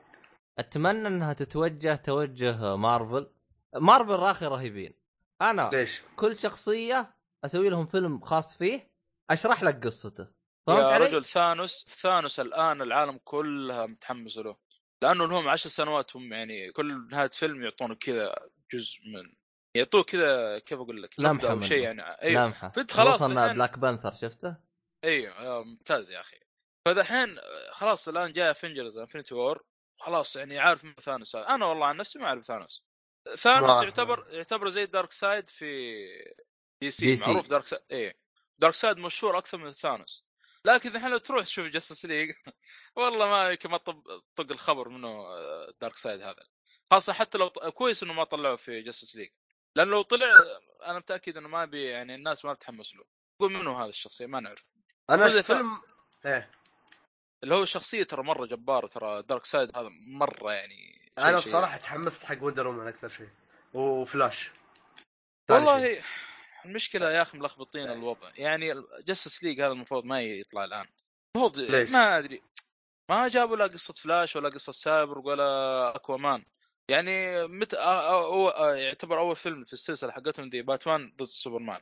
أتمنى إنها تتوجه توجه مارفل. مارفل راخي رهيبين. أنا ليش؟ كل شخصية أسوي لهم فيلم خاص فيه أشرح لك قصته. فهمت يا علي؟ رجل ثانوس ثانوس الآن العالم كلها متحمسه له. لأنه لهم عشر سنوات هم يعني كل نهاية فيلم يعطونك كذا جزء من يعطوك كذا كيف أقول لك نبذة أو. شيء يعني أيوه لمحة فأنت خلاص خصوصا الحين- Black Panther شفته؟ أيوه آه، ممتاز يا أخي فدحين آه، خلاص الآن جاي Avengers Infinity War خلاص يعني عارف من ثانوس. أنا والله عن نفسي ما أعرف ثانوس ثانوس. يعتبر يعتبر زي Darkseid في DC, DC. معروف Darkseid إيه Darkseid مشهور أكثر من ثانوس لكن الحين لو تروح تشوف Justice League والله ما كما طب طق الخبر منه Darkseid هذا. خاصة حتى لو كويس إنه ما طلعوه في Justice League لأنه لو طلع أنا متأكد إنه ما بي يعني الناس ما بتحمس له. يقول منه هذا الشخصية؟ ما نعرف. أنا الفيلم إيه. اللي هو شخصية ترى مرة جبار ترى Darkseid هذا مرة يعني أنا بصراحة تحمست حق Wonder Woman أكثر شيء. وفلاش. شيء. المشكلة يا أخي ملخبطين الوضع. يعني Justice League هذا المفروض ما يطلع الآن. المفروض؟ ما أدري. ما جابوا لا قصة فلاش ولا قصة سايبر ولا Aquaman يعني متى هو يعتبر أول فيلم في السلسلة حقتهم دي باتمان ضد سوبرمان.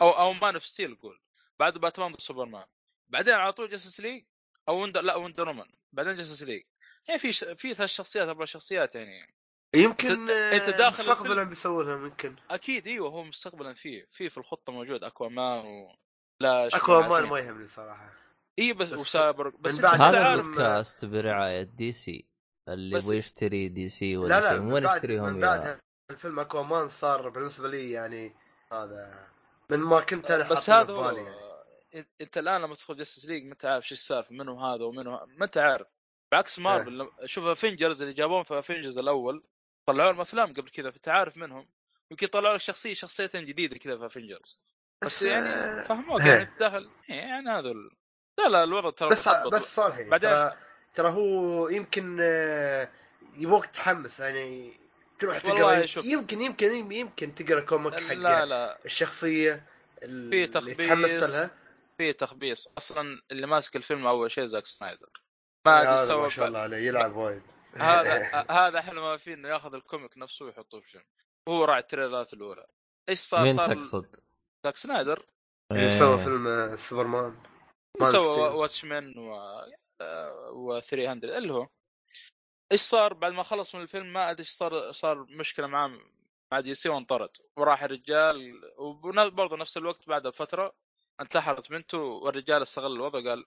أو أو Man of Steel قول. بعد باتمان ضد سوبرمان بعدين على طول Justice League أو Wonder لا Wonder Woman بعدين Justice League يعني في ش... في ثلاث شخصيات أربع شخصيات يعني. يمكن آه، داخل مستقبلا. بيسووا لهم يمكن أكيد إيوه هو مستقبلا فيه في في الخطة موجود Aquaman و لا اكوا مان ما يهمني صراحة اي بس, بس وسايبر بس من أنت بعد أنت هذا عارف الفيلم- البودكاست برعاية دي سي اللي يبغى يشتري دي سي لا ولا لا شيء من وين بعد يشتريهم من بعد الفيلم اكوا مان صار بالنسبة لي يعني هذا من ما كنت أنا بس هذا في يعني. أنت الآن لما تدخل جاستس ليج ما أنت عارف شو السالفه منو هذا ومنو ما أنت عارف بعكس مارفل لما- شوف افنجرز اللي جابوهم في افنجرز الأول طلعوا لهم أفلام قبل كذا فانت عارف منهم يمكن يطلعوا لك شخصية شخصيتين جديدة كذا في افنجرز بس يعني آه، فهموك. يعني داخل إيه، يعني هذا ال... لا لا الوضع ترى بس مخبط. بس صالحي بعدين- ترى ترى هو يمكن آه، يبغوك تحمس يعني تروح والله تقرا شوف. يمكن يمكن يمكن تقرا كوميك حق لا لا الشخصية اللي تخبيص. لها في تخبيص أصلا اللي ماسك الفيلم أول شيء زاك سنايدر ما أدري سوى ما شاء الله عليه يلعب وايد هذا هذا أحلى ما فيه انه ياخذ ال comic نفسه ويحطه في فيلم هو راعي التريلرات الأولى. إيش صار؟ مين صار تقصد؟ Zack Snyder. اللي سوى إيه. فيلم آه، Superman. Man سوى. Watchmen و و 300 اللي هو إيش صار بعد ما خلص من الفيلم؟ ما أدري إيش صار صار مشكلة معاه مع DC وانطرد. وراح الرجال وبرضه نفس الوقت بعد فترة انتحرت بنته والرجال استغل الوضع قال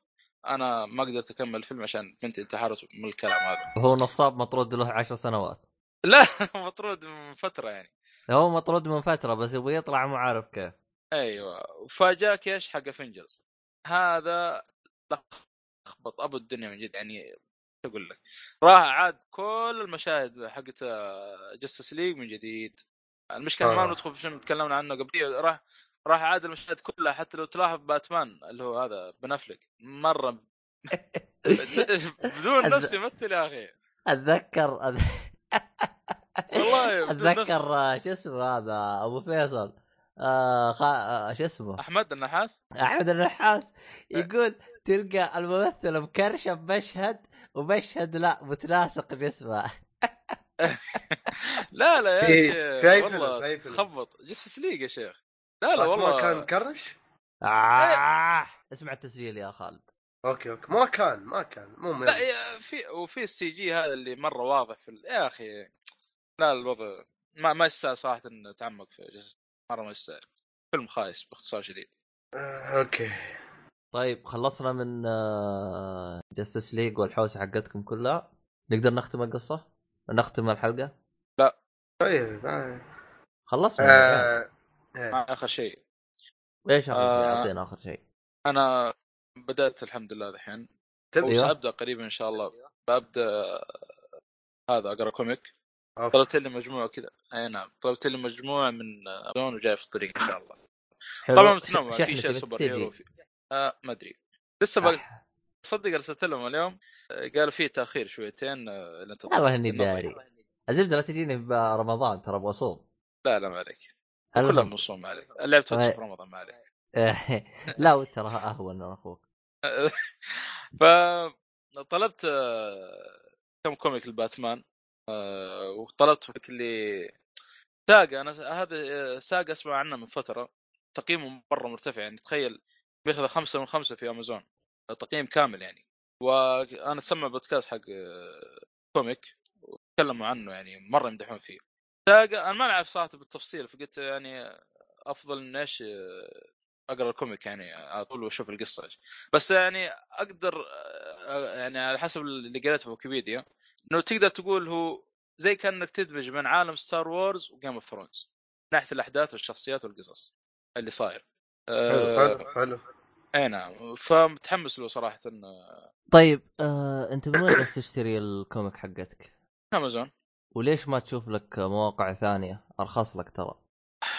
أنا ما قدرت أكمل الفيلم عشان بنتي انتحرت من الكلام هذا. هو نصاب مطرود له عشر سنوات. لا مطرود من فترة يعني. هو مطرود من فترة بس يبغى يطلع ما عارف كيف. أيوه. وفاجأك إيش؟ حق Avengers هذا لخبط أبو الدنيا من جد يعني أقول لك؟ راح عاد كل المشاهد حقت Justice League من جديد. المشكلة ما آه. ندخل في فيلم تكلمنا عنه قبل راح راح عاد المشاهد كلها حتى لو تلاحظ باتمان اللي هو هذا بنفلك مرة بدون أز- نفس يمثل يا أخي. أتذكر والله. أتذكر آه، شو اسمه هذا أبو فيصل. آه خ... آه شو اسمه؟ أحمد النحاس؟ أحمد النحاس. يقول تلقى الممثل مكرشة بمشهد ومشهد لا متناسق جسمه لا لا يا شيخ والله أي فيلم. خبط Justice League يا شيخ. لا لا والله. كان crash؟ آه. اسمع التسجيل يا خالد. okay okay. ما كان ما كان. مو لا. يا- في وفي ال CG هذا اللي مرة واضح في ال... يا أخي لا الوضع ما ما يستاهل صراحة إن نتعمق في Justice مرة ما يستاهل. فيلم خايس باختصار شديد. آه، okay. طيب خلصنا من Justice League والحوسة حقتكم كلها. نقدر نختم القصة؟ نختم الحلقة؟ طيب آه. خلصنا. آه، آه. مع آخر شيء إيش آه. أعطينا آخر شيء أنا بدأت الحمد لله الحين تبي أيوه. وسابدا قريبا إن شاء الله ببدا هذا أقرأ comic. طلبت لي مجموعة كذا أي نعم طلبت لي مجموعة من دون وجاي في الطريق إن شاء الله حلو. طبعا متنوع في شيء super. hero في آه ما أدري لسه بقى أح. صدق أرسلت لهم اليوم آه، قالوا فيه تأخير شويتين آه،. والله اني داري. الزبده لا تجيني برمضان ترى أبغى أصوم لا لا ما عليك كلهم مصوم ما عليك لعبت. في رمضان ما عليك لا وترى أهون من أخوك فطلبت آه، كم كوميك الباتمان آه، وطلبت لك اللي ساقا أنا هذا آه، ساقا أسمع عنه من فترة. تقييمه مرة مرتفع يعني تخيل بياخذ خمسة من خمسة في أمازون. تقييم كامل يعني. وأنا سمع بودكاست حق comic وتكلموا عنه يعني مرة يمدحون فيه. أنا ما اعرف صراحة بالتفصيل فقلت يعني أفضل ان إيش أقرأ ال comic يعني على طول وأشوف القصة. بس يعني أقدر يعني على حسب اللي قريته في ويكيبيديا إنه تقدر تقول هو زي كأنك تدمج بين عالم Star Wars و Game of Thrones من ناحية الأحداث والشخصيات والقصص اللي صاير حلو آه، حلو حلو أي نعم فمتحمس له صراحة طيب آه، أنت من وين جالس تشتري ال comic حقتك؟ أمازون وليش ما تشوف لك مواقع ثانية؟ أرخص لك ترى؟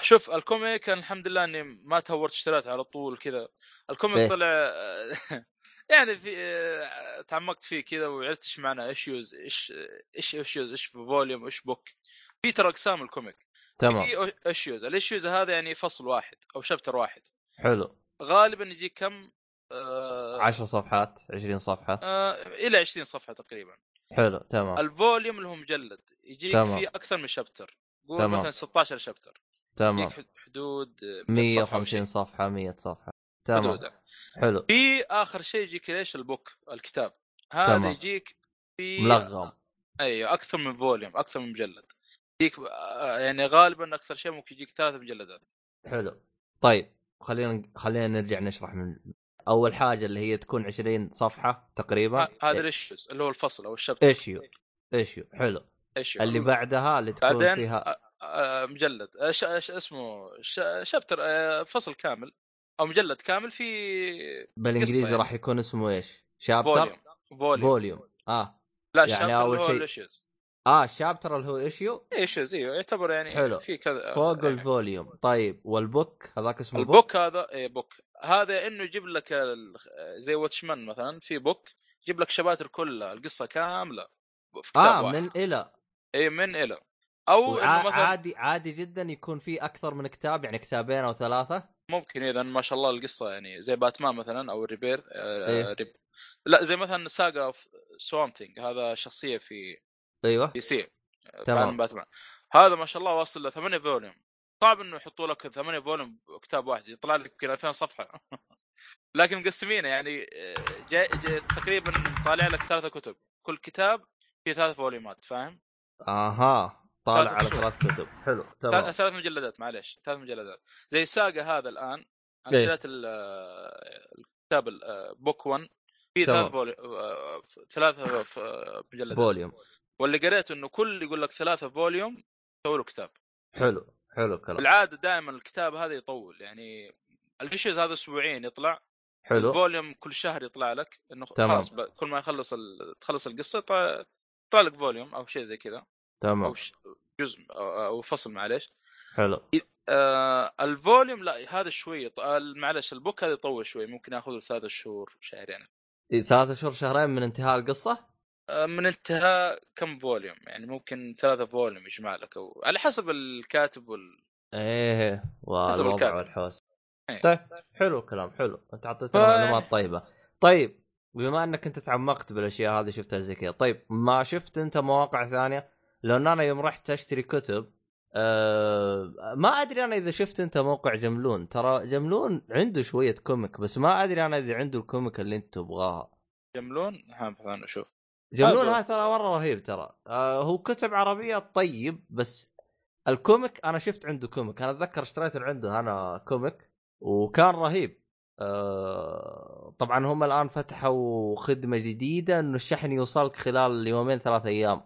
شوف ال comic الحمد لله إني ما تهورت اشتريت على طول كذا. ال comic. طلع يعني في آه، تعمقت فيه كذا وعرفت إيش معنى issues إيش إيش issues إيش volume إيش book. في ترى أقسام ال comic. تمام. في issues ال issues هذا يعني فصل واحد أو chapter واحد. حلو. غالبا يجيك كم؟ آه 10 صفحات 20 صفحة. آه إلى 20 صفحة تقريبا. حلو تمام. ال volume اللي هو مجلد. يجيك تمام. فيه أكثر من chapter قول تمام. مثلا 16 chapter تمام. يجيك حد- حدود آه، 100 صفحة أو 150 شيء. صفحة 100 صفحة. تمام. حدوده حلو. في آخر شيء يجيك ليش ال book الكتاب؟ هذا تمام. يجيك في ملغم. أيوه أكثر من volume أكثر من مجلد. يجيك آه، يعني غالبا أكثر شيء ممكن يجيك ثلاث مجلدات. حلو. طيب خلينا خلينا نرجع نشرح من أول حاجة اللي هي تكون 20 صفحة تقريبا. هذا ال issues اللي هو الفصل أو ال chapter. issue issue حلو. إيش اللي بعدها اللي تكون بعدين فيها مجلد ش- ش- اسمه ش- chapter فصل كامل أو مجلد كامل في بالإنجليزي قصة راح يعني. يكون اسمه إيش؟ chapter؟ volume volume. volume آه. لا يعني ال chapter هو شيء- ال issues آه ال chapter اللي هو issue issues إيوه يعتبر يعني حلو. في كذا فوق آه، ال volume. طيب وال book؟ هذاك اسمه book؟ ال book هذا اي book. هذا إنه يجيب لك ال- زي واتشمان مثلا في book يجيب لك chapters كلها القصة كاملة في كتاب آه واحد. من إلى. اي من إلى أو إنه مثلا عادي عادي جدا يكون في أكثر من كتاب يعني كتابين أو ثلاثة. ممكن إذا ما شاء الله القصة يعني زي باتمان مثلا أو الريبير آه إيه. ريب. لا زي مثلا ساجا أوف سوام ثينج هذا شخصية في أيوه. دي سي تمام. باتمان. هذا ما شاء الله واصل ل 8 فوليوم. صعب إنه يحطوا لك 8 فوليوم كتاب واحد يطلع لك يمكن 2000 صفحة. لكن مقسمينه يعني آه، جاي, جاي تقريبا طالع لك ثلاثة كتب. كل كتاب فيه ثلاث فوليومات فاهم؟ آها طالع على. ثلاث كتب. حلو تمام. ثلاث مجلدات معليش. ثلاث مجلدات. زي Saga هذا الآن أنا إيه. شريت ال- الكتاب ال- book 1 في. ثلاث فولي... آه، ثلاثة مجلدات. volume. واللي قريت إنه كل يقول لك ثلاثة volume سووا له كتاب. حلو حلو الكلام. بالعادة دائما الكتاب هذا يطول يعني ال issues هذا أسبوعين يطلع. حلو. ال volume كل شهر يطلع لك إنه تمام. خلاص كل ما يخلص ال... تخلص القصة يطلع لك volume أو شيء زي كذا أو تمام ش... جزء أو فصل معليش. حلو. آه ال volume لا هذا شوي معلش ال book هذا يطول شوي ممكن ياخذ له ثلاث شهور شهرين. ثلاثة شهور شهرين من انتهاء القصة؟ آه من انتهاء كم volume يعني ممكن ثلاثة volume يجمع لك أو على حسب الكاتب وال إيه والوضع. والحوس إيه. طيب حلو الكلام حلو. أنت اعطيتنا معلومات طيبة. طيب بما انك انت تعمقت بالاشياء هذه شفتها زي كذا. طيب ما شفت انت مواقع ثانية؟ لأن أنا يوم رحت اشتري كتب أه ما ادري أنا اذا شفت انت موقع جملون. ترى جملون عنده شوية comic بس ما ادري أنا اذا عنده ال comic اللي انت تبغاها. جملون؟ ها مثلا أشوف. جملون هذا- ترى مرة رهيب ترى. آه هو كتب عربية طيب بس ال comic أنا شفت عنده comic. أنا اتذكر اشتريت عنده أنا comic وكان رهيب. طبعا هم الآن فتحوا خدمة جديدة إنه الشحن يوصلك خلال يومين ثلاث أيام.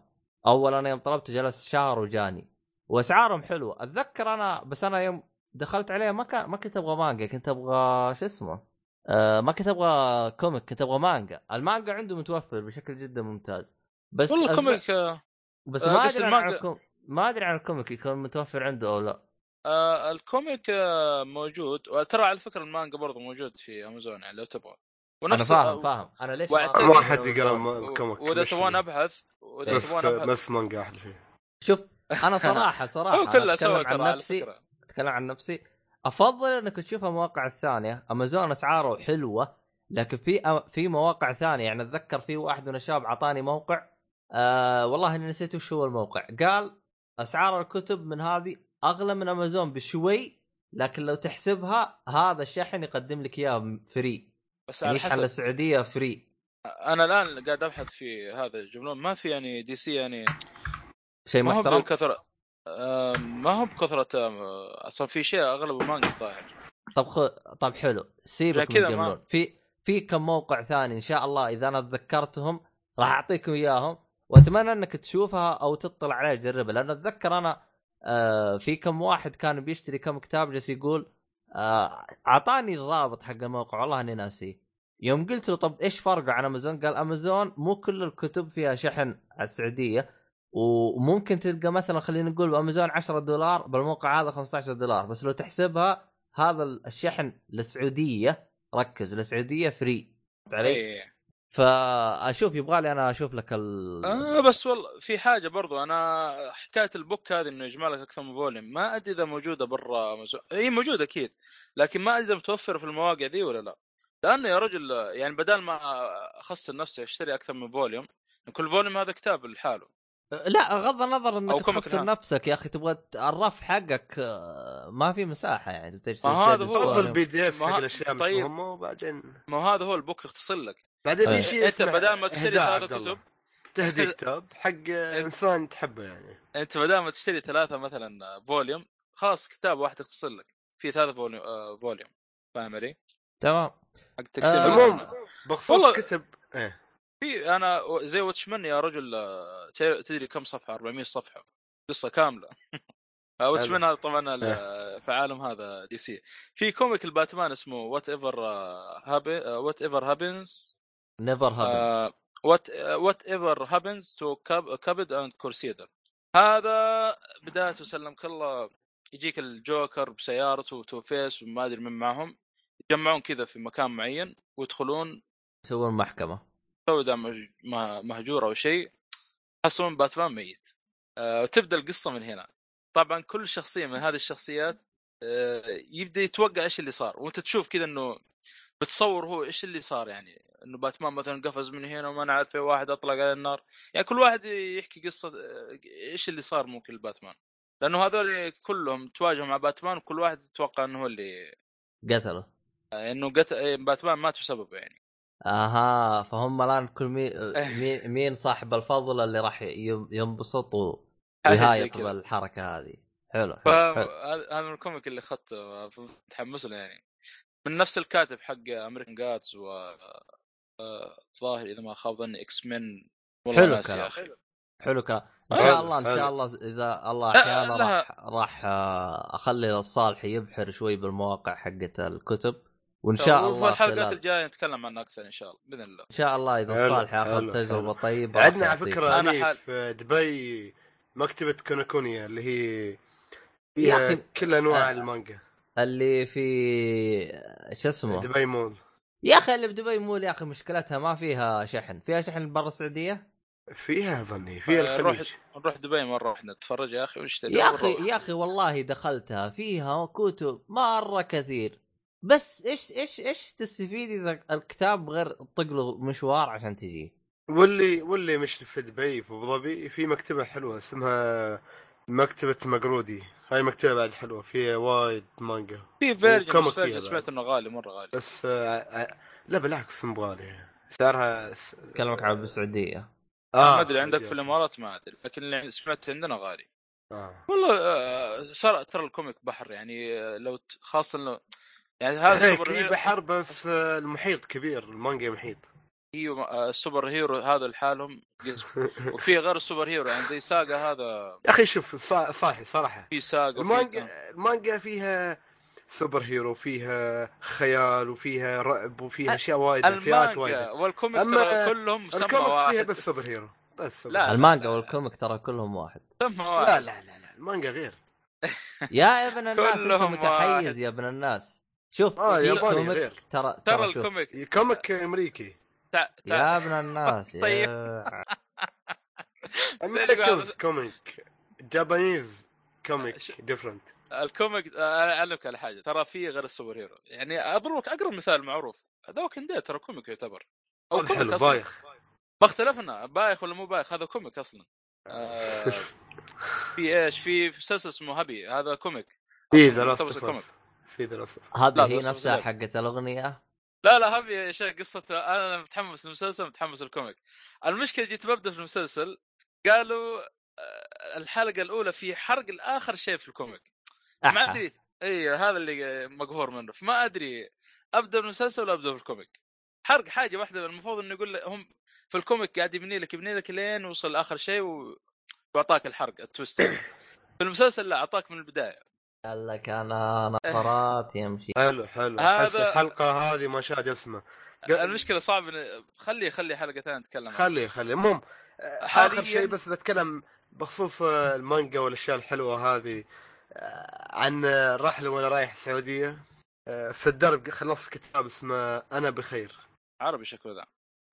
اول أنا يوم طلبته جلس شهر وجاني. وأسعارهم حلوة. أتذكر أنا بس أنا يوم دخلت عليه ما كان ما كنت أبغى مانجا كنت أبغى شو اسمه؟ آه ما كنت أبغى comic كنت أبغى مانجا. المانجا عنده متوفر بشكل جدا ممتاز. بس والله أتذ- comic آه بس آه، ما أدري عن المانجا- الكوم... ما أدري عن ال comic يكون متوفر عنده أو لا. آه ال comic آه موجود. وترى على فكرة المانجا برضه موجود في أمازون يعني لو تبغى. أنا فاهم فاهم. أنا ليش ما حد يقرأ أمازون- م- comic وإذا تبغون. أبحث وإذا تبغون أبحث. بس مانجا أحلى فيه. شوف أنا صراحة صراحة هو كله سوى عن نفسي أتكلم عن نفسي. أفضل أنك تشوف المواقع الثانية. أمازون أسعاره حلوة لكن في أ- في مواقع ثانية. يعني أتذكر في واحد من الشباب اعطاني موقع آه والله إني نسيت وش هو الموقع. قال أسعار الكتب من هذه أغلى من أمازون بشوي لكن لو تحسبها هذا الشحن يقدم لك إياه free بس يعني على حسب. للسعودية free أنا الآن قاعد أبحث في هذا الجملون. ما في يعني DC يعني شيء ما هو محترم؟ آه، ما هو بكثرة آه، أصلا في شيء أغلبه مانجا الظاهر طب خ... طب حلو. سيبك من كذا ما- في في كم موقع ثاني إن شاء الله إذا أنا تذكرتهم راح أعطيكم إياهم. وأتمنى إنك تشوفها أو تطلع عليها تجربها لأن أتذكر أنا آه في كم واحد كان بيشتري كم كتاب جالس يقول آه، أعطاني الرابط حق الموقع والله إني ناسيه يوم قلت له طب إيش فرقه عن أمازون؟ قال أمازون مو كل الكتب فيها شحن على السعودية وممكن تلقى مثلا خلينا نقول بأمازون 10 دولار بالموقع هذا 15 دولار بس لو تحسبها هذا الشحن للسعودية ركز للسعودية free فهمت علي؟ فأشوف يبغى لي أنا أشوف لك ال... آه بس والله في حاجة برضو أنا حكاية ال book هذه إنه يجمع لك أكثر من volume ما أدري إذا موجودة برا امازون هي موجودة أكيد لكن ما أدري إذا متوفرة في المواقع ذي ولا لا لأنه يا رجل يعني بدل ما اخسر نفسي أشتري أكثر من volume كل volume هذا كتاب لحاله لا غض النظر إنك تخسر نعم. نفسك يا أخي تبغى الرف حقك ما في مساحة يعني تجلس ما هذا هو. البي دي إف حق الأشياء مش طيب. مهمة وبعدين ما هذا هو البوك يختصر لك بعدين أيه. شيء أنت بدل ما تشتري إهداء ثلاث عبد الله. كتب تهدي كتاب حق إنسان تحبه يعني. أنت بدل ما تشتري ثلاثة مثلا فوليوم خلاص كتاب واحد يختصر لك. في ثلاث فوليوم آه، فوليوم. فاهم علي؟ تمام. حق تقسيم آه، المهم مثلاً. بخصوص والله- كتب إيه. في أنا زي واتشمان يا رجل آه، تدري كم صفحة؟ 400 صفحة. قصة كاملة. آه، واتشمان هذا طبعا ال- في عالم هذا دي سي. في كوميك الباتمان اسمه وات ايفر وات ايفر هابنز نيفر هابن وات وات ايفر هابنز تو كابد اند كورسيدر هذا بدايته سلمك الله. يجيك الجوكر بسيارته وتو فيس وما أدري من معهم. يجمعون كذا في مكان معين ويدخلون. يسوون محكمة. سوداء مهجوره أو شيء. يحصلون باتمان ميت. آه، تبدا القصة من هنا. طبعا كل شخصية من هذه الشخصيات آه، يبدأ يتوقع إيش اللي صار. وأنت تشوف كذا إنه بتصور هو إيش اللي صار يعني إنه باتمان مثلا قفز من هنا وما نعرف في واحد أطلق على النار يعني كل واحد يحكي قصة إيش اللي صار ممكن لباتمان لأنه هذول كلهم تواجهوا مع باتمان وكل واحد يتوقع إنه هو اللي قتله آه، إنه قت... إيه، باتمان مات بسببه يعني أها فهم الآن كل مين إيه. مين, صاحب الفضل اللي راح ينبسط ويهايط كذا. بالحركة هذه حلو حلو. هذا من ال comic اللي اخذته متحمس له يعني من نفس الكاتب حق American Gods و آه، ظاهر إذا ما خاب ظني إكس والله حلو كلام. يا أخي حلو كلام إن حلو، شاء الله إن حلو. شاء الله إذا الله أحيانا راح راح آه، أخلي الصالح يبحر شوي بالمواقع حقت الكتب وإن شاء وفي الله الحلقات الجاية نتكلم عنها أكثر إن شاء الله بإذن الله إن شاء الله إذا حلو، الصالح حلو، ياخذ تجربة حلو. طيبة عندنا على. فكرة أنا هني حال- في دبي مكتبة كونوكونيا اللي هي فيها كل أنواع آه، المانجا اللي في شو اسمه؟ دبي مول. يا أخي اللي بدبي مول يا أخي مشكلتها ما فيها شحن. فيها شحن برا السعودية؟ فيها ظني فيها آه، نروح الخليج. نروح دبي مرة واحدة. نتفرج يا أخي ونشتري يا أخي. يا أخي والله دخلتها. فيها كتب مرة كثير. بس إيش إيش إيش تستفيد إذا الكتاب غير تطق له مشوار عشان تجي؟ واللي واللي مش في دبي في أبو ظبي في مكتبة حلوة اسمها مكتبة Magrudy's. هاي مكتبة بعد حلوة فيها وايد مانجا. في Virgin بس Virgin سمعت إنه غالي مرة غالي. بس آه، آه، لا بالعكس مو غالي. سعرها س- اكلمك عن السعودية. آه ما أدري عندك في. الإمارات ما أدري لكن اللي سمعت عندنا غالي. آه. والله آه، صار ترى ال comic بحر يعني آه، لو خاصة انه يعني هذا هي hero بحر بس آه، المحيط كبير المانجا محيط. هي آه، ال superhero هذا لحالهم وفي غير ال superhero يعني زي Saga هذا. يا أخي شوف صا- صاحي صراحة. في Saga المانجا المانجا فيها superhero فيها خيال وفيها رعب وفيها أشياء وايد فئات المانجا وايد وال comic أما ترى كلهم مسمى ال comic فيها واحد. بس superhero بس لا،. المانجا وال comic ترى كلهم واحد. مسمى لا واحد. لا لا لا المانجا غير. يا ابن الناس أنت كلهم متحيز واحد. يا ابن الناس. شوف آه في ياباني comic غير. ترى ترى ال comic. comic أمريكي. تع... يا ابن الناس طيب. comic Japanese comic different ال comic آه، أعلمك على حاجة ترى في غير ال superhero. يعني اضربك أقرب مثال معروف. The Walking Dead ترى comic يعتبر. أو comic حلو بايخ. ما اختلفنا بايخ ولا مو بايخ هذا comic أصلا. آه، في إيش؟ في مسلسل اسمه Happy هذا comic في The Last. في The Last هذه هي نفسها حقت الأغنية؟ لا لا يا شيخ قصة أنا متحمس للمسلسل متحمس لل comic. المشكلة جيت ببدأ في المسلسل قالوا آه، الحلقة الأولى في حرق لاخر شيء في ال comic. ما. أدري إي هذا اللي مقهور منه. فما أدري أبدأ بالمسلسل ولا أبدأ بال comic حرق حاجة واحدة المفروض إنه يقول هم في ال comic قاعد يبني لك يبني لك لين وصل لاخر شيء و... وأعطاك الحرق ال twist. في المسلسل لا أعطاك من البداية. قال لك أنا نفرات يمشي. حلو حلو. هذا- الحلقة هذه ما شاد اسمه. قل- المشكلة صعب إن- خلي خلي حلقة ثانية نتكلم. عنها. خلي خلي. المهم آه، حالياً- اخر شيء بس بتكلم بخصوص آه، المانجا والأشياء الحلوة هذه آه، عن رحلة وأنا رايح السعودية. في الدرب خلصت كتاب اسمه أنا بخير. عربي شكله ذا.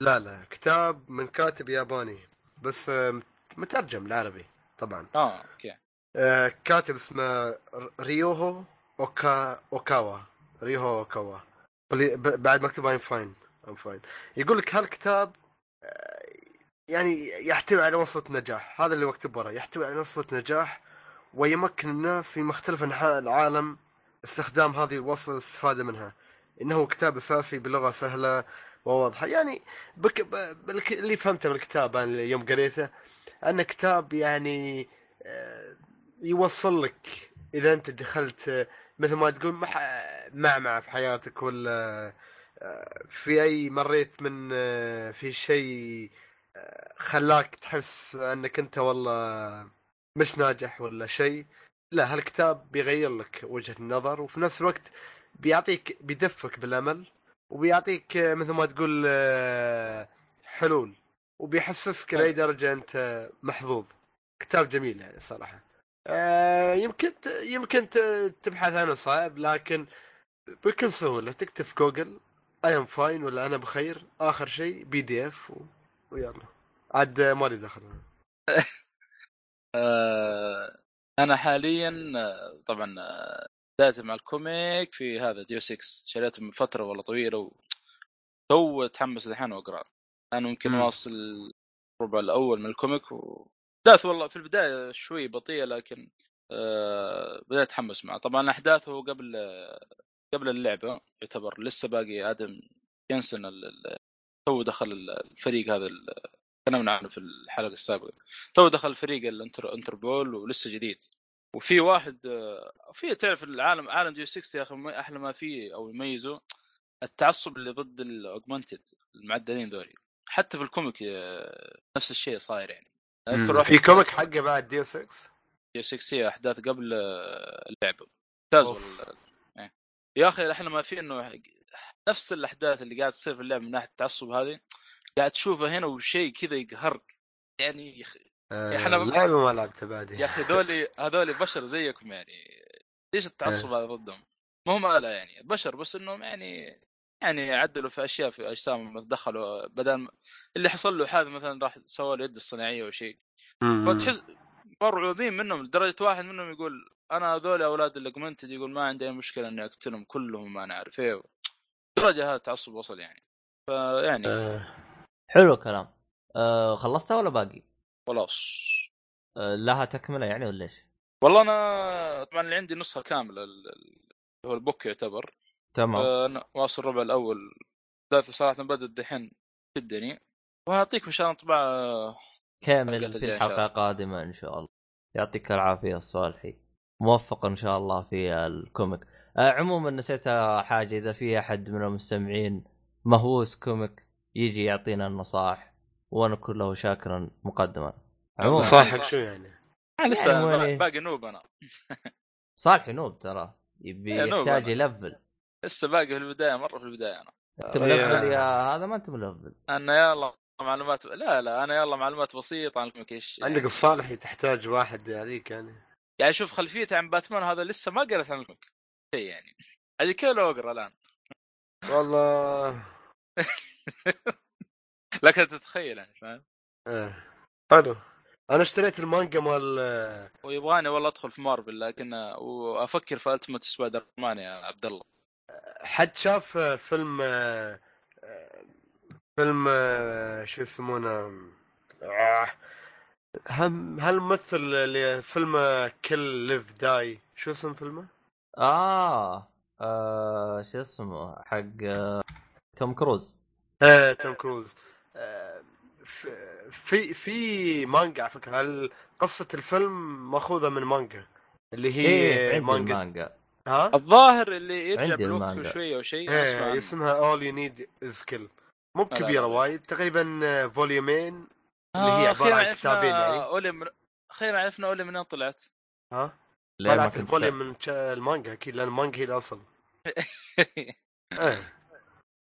لا لا كتاب من كاتب ياباني بس مترجم العربي طبعا. آه أوكي. كاتب اسمه ريوهو اوكا اوكاوا. ريوهو اوكاوا. بعد مكتوب I'm fine I'm fine يقول لك هالكتاب آه، يعني يحتوي على وصفة نجاح. هذا اللي مكتوب ورا. يحتوي على وصفة نجاح ويمكن الناس في مختلف أنحاء العالم استخدام هذه الوصفة والاستفادة منها. إنه كتاب أساسي بلغة سهلة وواضحة. يعني بك ب- بالك- اللي فهمته من الكتاب أنا يوم قريته انه كتاب يعني آه، يوصل لك إذا أنت دخلت مثل ما تقول معمعة في حياتك ولا آه، في أي مريت من آه، في شيء آه، خلاك تحس أنك أنت والله مش ناجح ولا شيء لا هالكتاب بيغير لك وجهة النظر وفي نفس الوقت بيعطيك بيدفك بالأمل وبيعطيك مثل ما تقول حلول وبيحسسك لأي درجة أنت محظوظ. كتاب جميل يعني صراحة. آه، يمكن ت- يمكن ت- تبحث عنه صعب لكن بكل سهولة تكتب في جوجل I am fine ولا أنا بخير آخر شيء PDF و... ويلا. عاد ما لي دخل. آه أنا حاليا آه، طبعا آه، بدأت مع ال comic في هذا Deus Ex شريته من فترة والله طويلة و تو اتحمس الحين واقرا أنا يمكن. واصل الربع الأول من ال comic و بدأت والله في البداية شوي بطيئة لكن آه بدأت أتحمس معه. طبعا أحداثه قبل قبل اللعبة يعتبر لسه باقي آدم جنسن تو دخل ال- الفريق هذا تكلمنا عنه في الحلقة السابقة. تو دخل فريق الانتر انتربول ولسه جديد. وفي واحد آه، في تعرف العالم عالم Deus Ex يا أخي أحلى ما فيه أو يميزه التعصب اللي ضد ال augmented المعدلين ذولي. حتى في ال comic آه، نفس الشيء صاير يعني. أذكر في comic حقه بعد Deus Ex Deus Ex هي أحداث قبل آه، اللعبه ممتاز أوف. والله. إيه. يا أخي إحنا ما في إنه نفس الأحداث اللي قاعد تصير في اللعبة من ناحية التعصب هذه قاعد تشوفها هنا وشيء كذا يقهرك. يعني يا أخي- آه إحنا- اللعبة ما لعبتها بعد يا أخي ذولي هذول بشر زيكم يعني. ليش التعصب هذا ضدهم؟ ما هم آلة يعني. بشر بس إنهم يعني يعني عدلوا في أشياء في أجسامهم دخلوا بدل اللي حصل له حادث مثلا راح سوى له يد الصناعية أو شيء. فتحس مرعوبين منهم لدرجة واحد منهم يقول أنا هذول أولاد الاجمنتد يقول ما عندي أي مشكلة إني أقتلهم كلهم ما أنا عارف إيه درجة هذا التعصب وصل يعني. فيعني آه. حلو الكلام. آه خلصتها ولا باقي؟ خلاص. آه لها تكملة يعني ولا إيش؟ والله أنا طبعا اللي عندي نسخة كاملة هو البوك يعتبر. تمام. آه، أنا واصل الربع الأول. ذات صراحة بدأ الدحين شدني وهعطيك إن شاء الله طبعا كامل حلقة في الجاية إن شاء الحلقة الله. القادمة إن شاء الله. يعطيك العافية الصالحي موفق إن شاء الله في ال comic. آه عموما نسيت حاجة إذا في أحد من المستمعين مهووس comic يجي يعطينا النصائح ونكون له شاكرا مقدما. عموما. نصايحك شو يعني؟ لسه يعني باقي noob أنا. صالحي noob ترى. يبي إيه، يحتاج. يلفل. لسه باقي في البداية مرة في البداية أنا. أنت يا- ملفل يا هذا ما أنت ملفل. أنا يلا معلومات لا لا أنا يلا معلومات بسيطة عن ال comic إيش عندك يعني. الصالحي تحتاج واحد هذيك يعني. يعني شوف خلفيتي عن باتمان هذا لسه ما قريت عن ال comic شيء يعني. عادي كيلو أقرأ الآن؟ والله. لكن تتخيل يعني فاهم؟ إيه. حلو. أنا اشتريت المانجا مال ويبغاني والله أدخل في مارفل لكن وأفكر في Ultimate Spider-Man يا عبد الله. حد شاف فيلم فيلم شو يسمونه؟ آه، هم هالممثل اللي فيلم كل Live Die شو اسم فيلمه؟ آه, آه شو اسمه؟ حق آه توم كروز. إيه توم كروز. آه في في مانجا على فكرة قصة الفيلم ماخوذة من مانجا؟ اللي هي إيه مانجا. المانجا. ها؟ الظاهر اللي يرجع بالوقت كل شوية أو شيء إيه اسمها All You Need Is Kill مو كبيرة وايد تقريبا فوليومين اللي هي عبارة عن كتابين يعني. أولي من... أخيرا عرفنا أولي من طلعت. ها؟ طلعت ال volume من المانجا أكيد لأن المانجا هي الأصل. إيه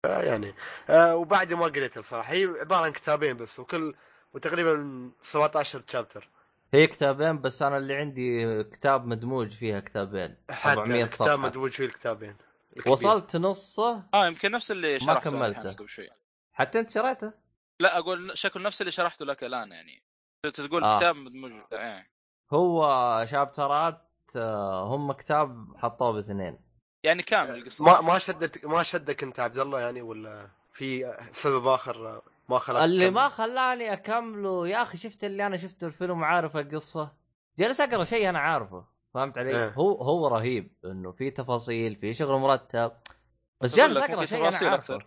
يعني آه وبعد ما قريتها بصراحة. هي عبارة عن كتابين بس وكل وتقريبا 17 تشابتر هي كتابين بس أنا اللي عندي كتاب مدموج فيها كتابين. 400 صفحة. كتاب مدموج فيه الكتابين. الكبير. وصلت نصه؟ آه يمكن نفس اللي شرحته ما كملته. قبل شوي. حتى أنت شريته؟ لا أقول شكل نفس اللي شرحته لك الآن يعني. تقول آه. كتاب مدموج. يعني. هو شابترات آه، هم كتاب حطوه باثنين. يعني كامل القصة. ما ما شدك ما شدك أنت عبد الله يعني ولا في سبب آخر؟ ما خلاك اللي. ما خلاني أكمله يا أخي شفت اللي أنا شفت الفيلم وعارف القصة جالس أقرأ شيء أنا عارفه فهمت علي؟ آه. هو هو رهيب إنه في تفاصيل في شغل مرتب بس جالس أقرأ شيء أنا عارفه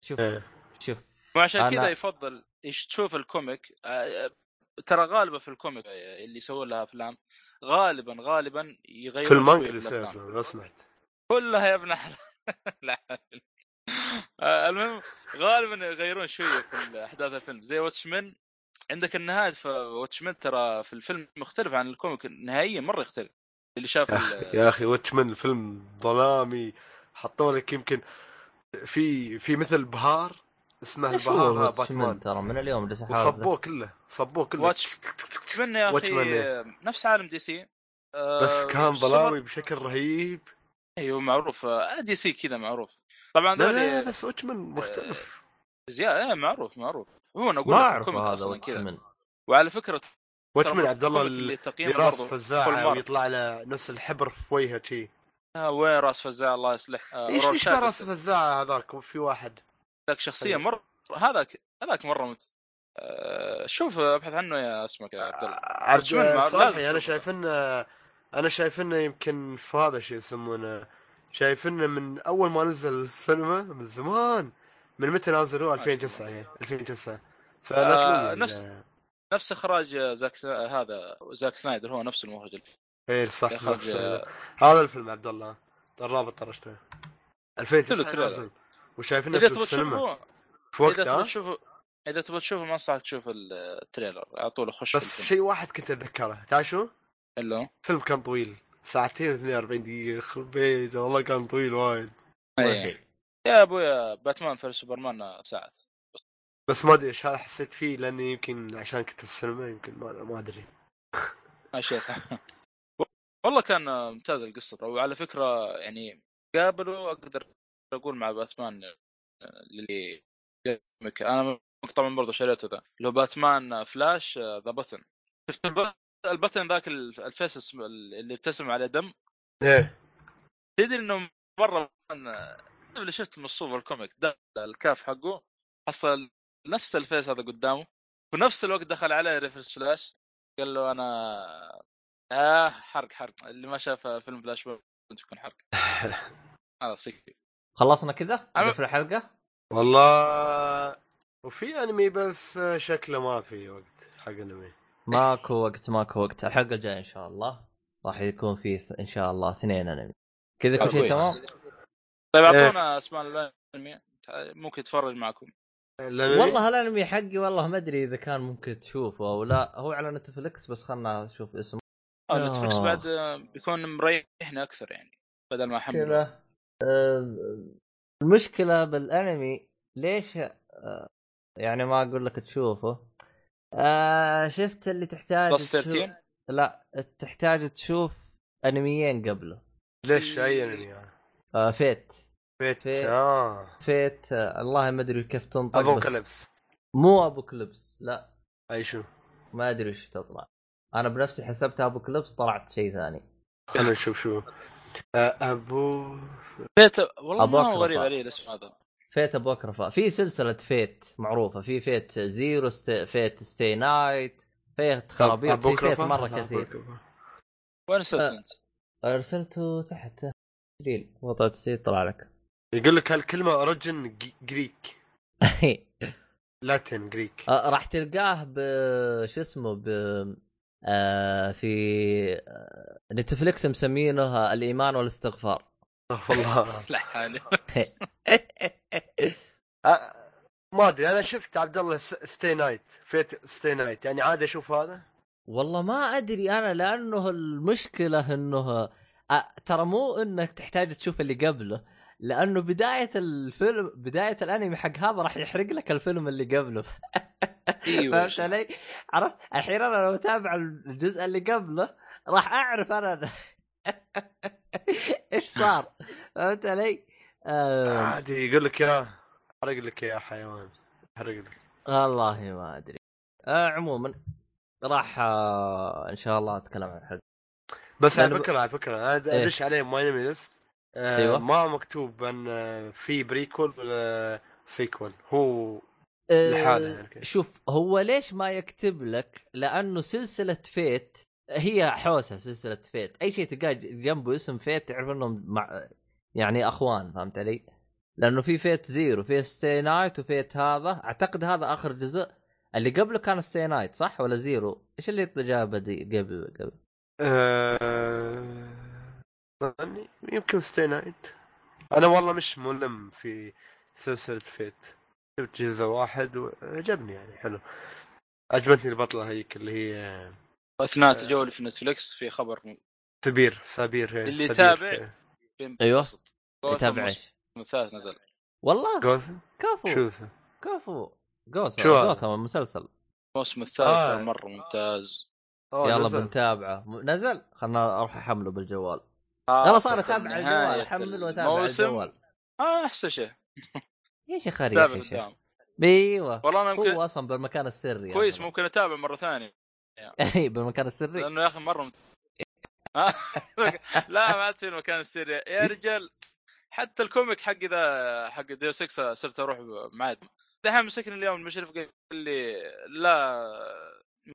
شوف آه. شوف وعشان أنا... كذا يفضل تشوف الكوميك آه، آه، ترى غالبا في ال comic اللي يسوون لها أفلام غالبا غالبا يغيرون في المانجا لو سمحت كلها يا ابن حلال آه، المهم غالبا يغيرون شوية في أحداث الفيلم. زي Watchmen عندك النهاية في Watchmen ترى في الفيلم مختلف عن ال comic نهائيا مرة يختلف. اللي شاف يا أخي, يا أخي Watchmen الفيلم ظلامي. حطوا لك يمكن في في مثل بهار اسمه البهار باتمان. ترى؟ من اليوم اللي صبوه كله صبوه كله. Watchmen يا أخي نفس عالم DC. بس كان ظلامي بشكل رهيب. أيوه معروف. D C كذا معروف. طبعا لا لا بس Watchmen مختلف. زيادة إيه معروف معروف. هو أنا أقول ما اعرف هذا Watchmen وعلى فكرة Watchmen عبد الله اللي راس فزاعة ويطلع له نفس الحبر في وجهه شي. آه وين راس فزاعة؟ الله يصلح. آه إيش إيش راس فزاعة هذاك؟ في واحد. ذاك شخصية مره هذاك هذاك مرة مت... آه شوف ابحث عنه يا اسمك يا عبد الله. صالحي أنا شايف انه أنا شايف إنه يمكن في هذا شيء يسمونه شايف إنه من أول ما نزل السينما من زمان من متى نازل هو 2009 يعني 2009 فلا آه نفس نفس إخراج زاك هذا زاك سنايدر هو نفس المخرج. إيه صح اخرج هذا الفيلم عبد الله. الرابط طرشته. 2009 نازل. وشايفينه في السينما. في وقتها إذا تبغى تشوف إذا تبغى تشوفه ما انصحك تشوف ال trailer. على طول خش بس شيء واحد كنت أتذكره. تعال شو؟ اللو فيلم كان طويل. ساعتين 42 دقيقة يخرب بيت والله كان طويل وايد. أيه. يا أبويا باتمان في سوبرمان ساعات بس ما أدري إيش هذا حسيت فيه لأني يمكن عشان كنت في السينما يمكن ما, ما أدري. ما شيخ والله كان ممتاز القصة. وعلى فكرة يعني قابلوا أقدر أقول مع باتمان اللي أنا طبعا برضه شريته ذا اللي هو باتمان Flash The Button شفت ال button ذاك ال face اللي ابتسم عليه دم. إيه. تدري إنه مرة اللي شفت مصوب ال comic ده ال cover حقه حصل نفس ال face هذا قدامه في نفس الوقت دخل عليه Reverse Flash قال له أنا آه حرق حرق. اللي ما شاف فيلم Flashpoint يكون حرق. خلاص خلصنا كذا؟ أنا... في الحلقة؟ والله وفي أنمي بس شكله ما في وقت حق أنمي. ماكو وقت ماكو وقت. الحلقة الجاية إن شاء الله راح يكون في إن شاء الله اثنين أنمي. كذا كل شيء تمام؟ طيب أعطونا أسماء الأنمي. ممكن يتفرج معكم. والله الأنمي حقي والله ما أدري إذا كان ممكن تشوفه أو لا. هو على نتفلكس بس خلنا نشوف اسمه. آه نتفلكس بعد بيكون مريحنا أكثر يعني بدل ما احمل آه، المشكلة بالأنمي ليش آه، يعني ما أقول لك تشوفه؟ آه شفت اللي تحتاج plus 13 لا تحتاج تشوف أنميين قبله. ليش أي أنمي؟ يعني؟ آه فيت. فيت فيت. آه. فيت آه الله ما أدري كيف تنطق ابو بس كلبس مو ابو كليبس لا. أي شو؟ ما أدري وش تطلع. أنا بنفسي حسبتها ابو كليبس طلعت شيء ثاني. خلينا نشوف شو آه، ابو بيت والله ما غريب علي الاسم هذا. فيت أبو اكرفا في سلسلة فيت معروفة في فيت زيرو ست... فيت ستي نايت فيت خرابيط في فيت؟ مرة كثير. وين ارسلت آه. أنت؟ ارسلته تحت تسجيل وضع تسجيل طلع لك يقول لك هالكلمة اوريجن جريك لاتن جريك راح تلقاه ب شو اسمه ب آه في آه، نتفلكس مسمينه الإيمان والاستغفار والله لا حالي آه، ما أدري أنا شفت عبد الله Stay Night Fate Stay Night يعني عادي أشوف هذا والله ما أدري أنا لأنه المشكلة إنه. ترى مو إنك تحتاج تشوف اللي قبله لأنه بداية الفيلم بداية الأنمي حق هذا راح يحرق لك الفيلم اللي قبله أيوه فهمت علي؟ عرفت؟ الحين أنا لو أتابع الجزء اللي قبله راح أعرف أنا إيش صار فهمت علي؟ آه... عادي يقول لك يا أحرق لك يا حيوان أحرق لك والله ما أدري آه عموما راح آه إن شاء الله أتكلم عن الحلقة بس على فكرة على فكرة أنا إيه. أدش عليه My List أيوة. ما مكتوب إن آه، في prequel ولا sequel هو آه، لحاله يعني. شوف هو ليش ما يكتب لك؟ لأنه سلسلة Fate هي حوسة سلسلة Fate، أي شيء تلقاه جنبه اسم Fate تعرف إنهم مع يعني أخوان فهمت علي؟ لأنه في Fate Zero، في Stay Night و Fate هذا، أعتقد هذا آخر جزء. اللي قبله كان Stay Night صح؟ ولا Zero؟ إيش اللي جاء بدي قبل قبل؟ آه، يمكن Stay Night. أنا والله مش ملم في سلسلة Fate. شفت جزء واحد وعجبني يعني حلو. عجبتني البطلة هيك اللي هي أثناء تجولي في نتفلكس في خبر سبير سابير هي اللي سبير. يتابع. وسط. يتابع إيش؟ الثالث نزل والله جوثم كفو شو؟ كفو جوثم؟ جوثم المسلسل الموسم الثالث آه. مرة ممتاز أوه، يلا نزل. بنتابعه نزل خلنا أروح أحمله بالجوال آه، يلا صار أتابع على الجوال احمل وأتابع. الجوال آه أحسن شيء يا شيخ قدام أيوه والله أنا هو يمكن أصلا بالمكان السري كويس أصلاً. ممكن أتابع مرة ثانية اي بالمكان السري. لأنه يا أخي مرة مت... لا ما تصير مكان السري. يا رجال حتى الكوميك حق ذا حق ديو 6 صرت أروح معاد دحين مسكني اليوم المشرف قال لي لا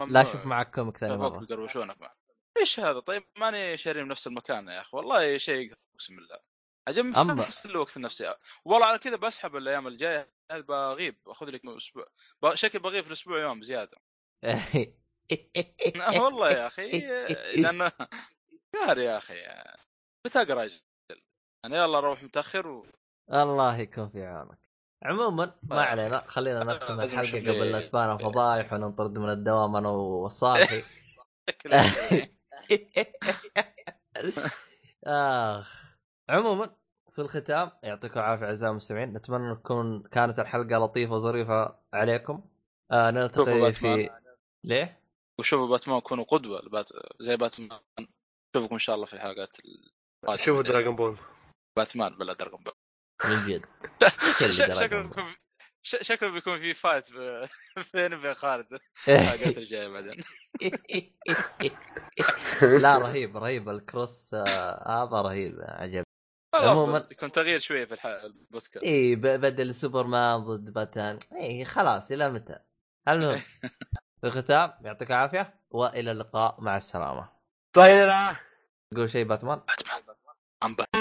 لا أشوف معك كوميك ثاني مرة. بيقروشونك معه. إيش هذا؟ طيب ماني شاري نفس المكان يا أخي. والله شيء اقسم بالله عجبني أما- الوقت نفسي والله على كذا بسحب الأيام الجاية. بغيب باخذ لك أسبوع شكل بغيب في الأسبوع يوم زياده والله يا أخي لأنه شهر يا أخي متى اقرا أجل أنا يلا أروح متأخر و... الله يكون في عونك. عموما ما آه. علينا خلينا نختم الحلقة قبل لا تبان فضايح وننطرد من الدوام أنا والصالحي. آخ. عموما في الختام يعطيكم العافية أعزائي المستمعين. نتمنى أن تكون كانت الحلقة لطيفة وظريفة عليكم. آه نلتقي. في ليه؟ وشوفوا باتمان كونوا قدوة ل Bat... زي باتمان. نشوفكم إن شاء الله في الحلقات. شوفوا Dragon Ball Batman بلا Dragon Ball من جد شكله شكله بيكون في fight ب- بيني وبين خالد. الحلقات الجاية بعدين. لا رهيب رهيب. الكروس آه هذا رهيب. عجب. عموماً- يكون تغيير شوية في الح- البودكاست. اي ب- بدل سوبرمان ضد باتان اي خلاص إلى متى. المهم. في الختام يعطيك العافية وإلى اللقاء مع السلامة. طيب قول شيء باتمان. باتمان. باتمان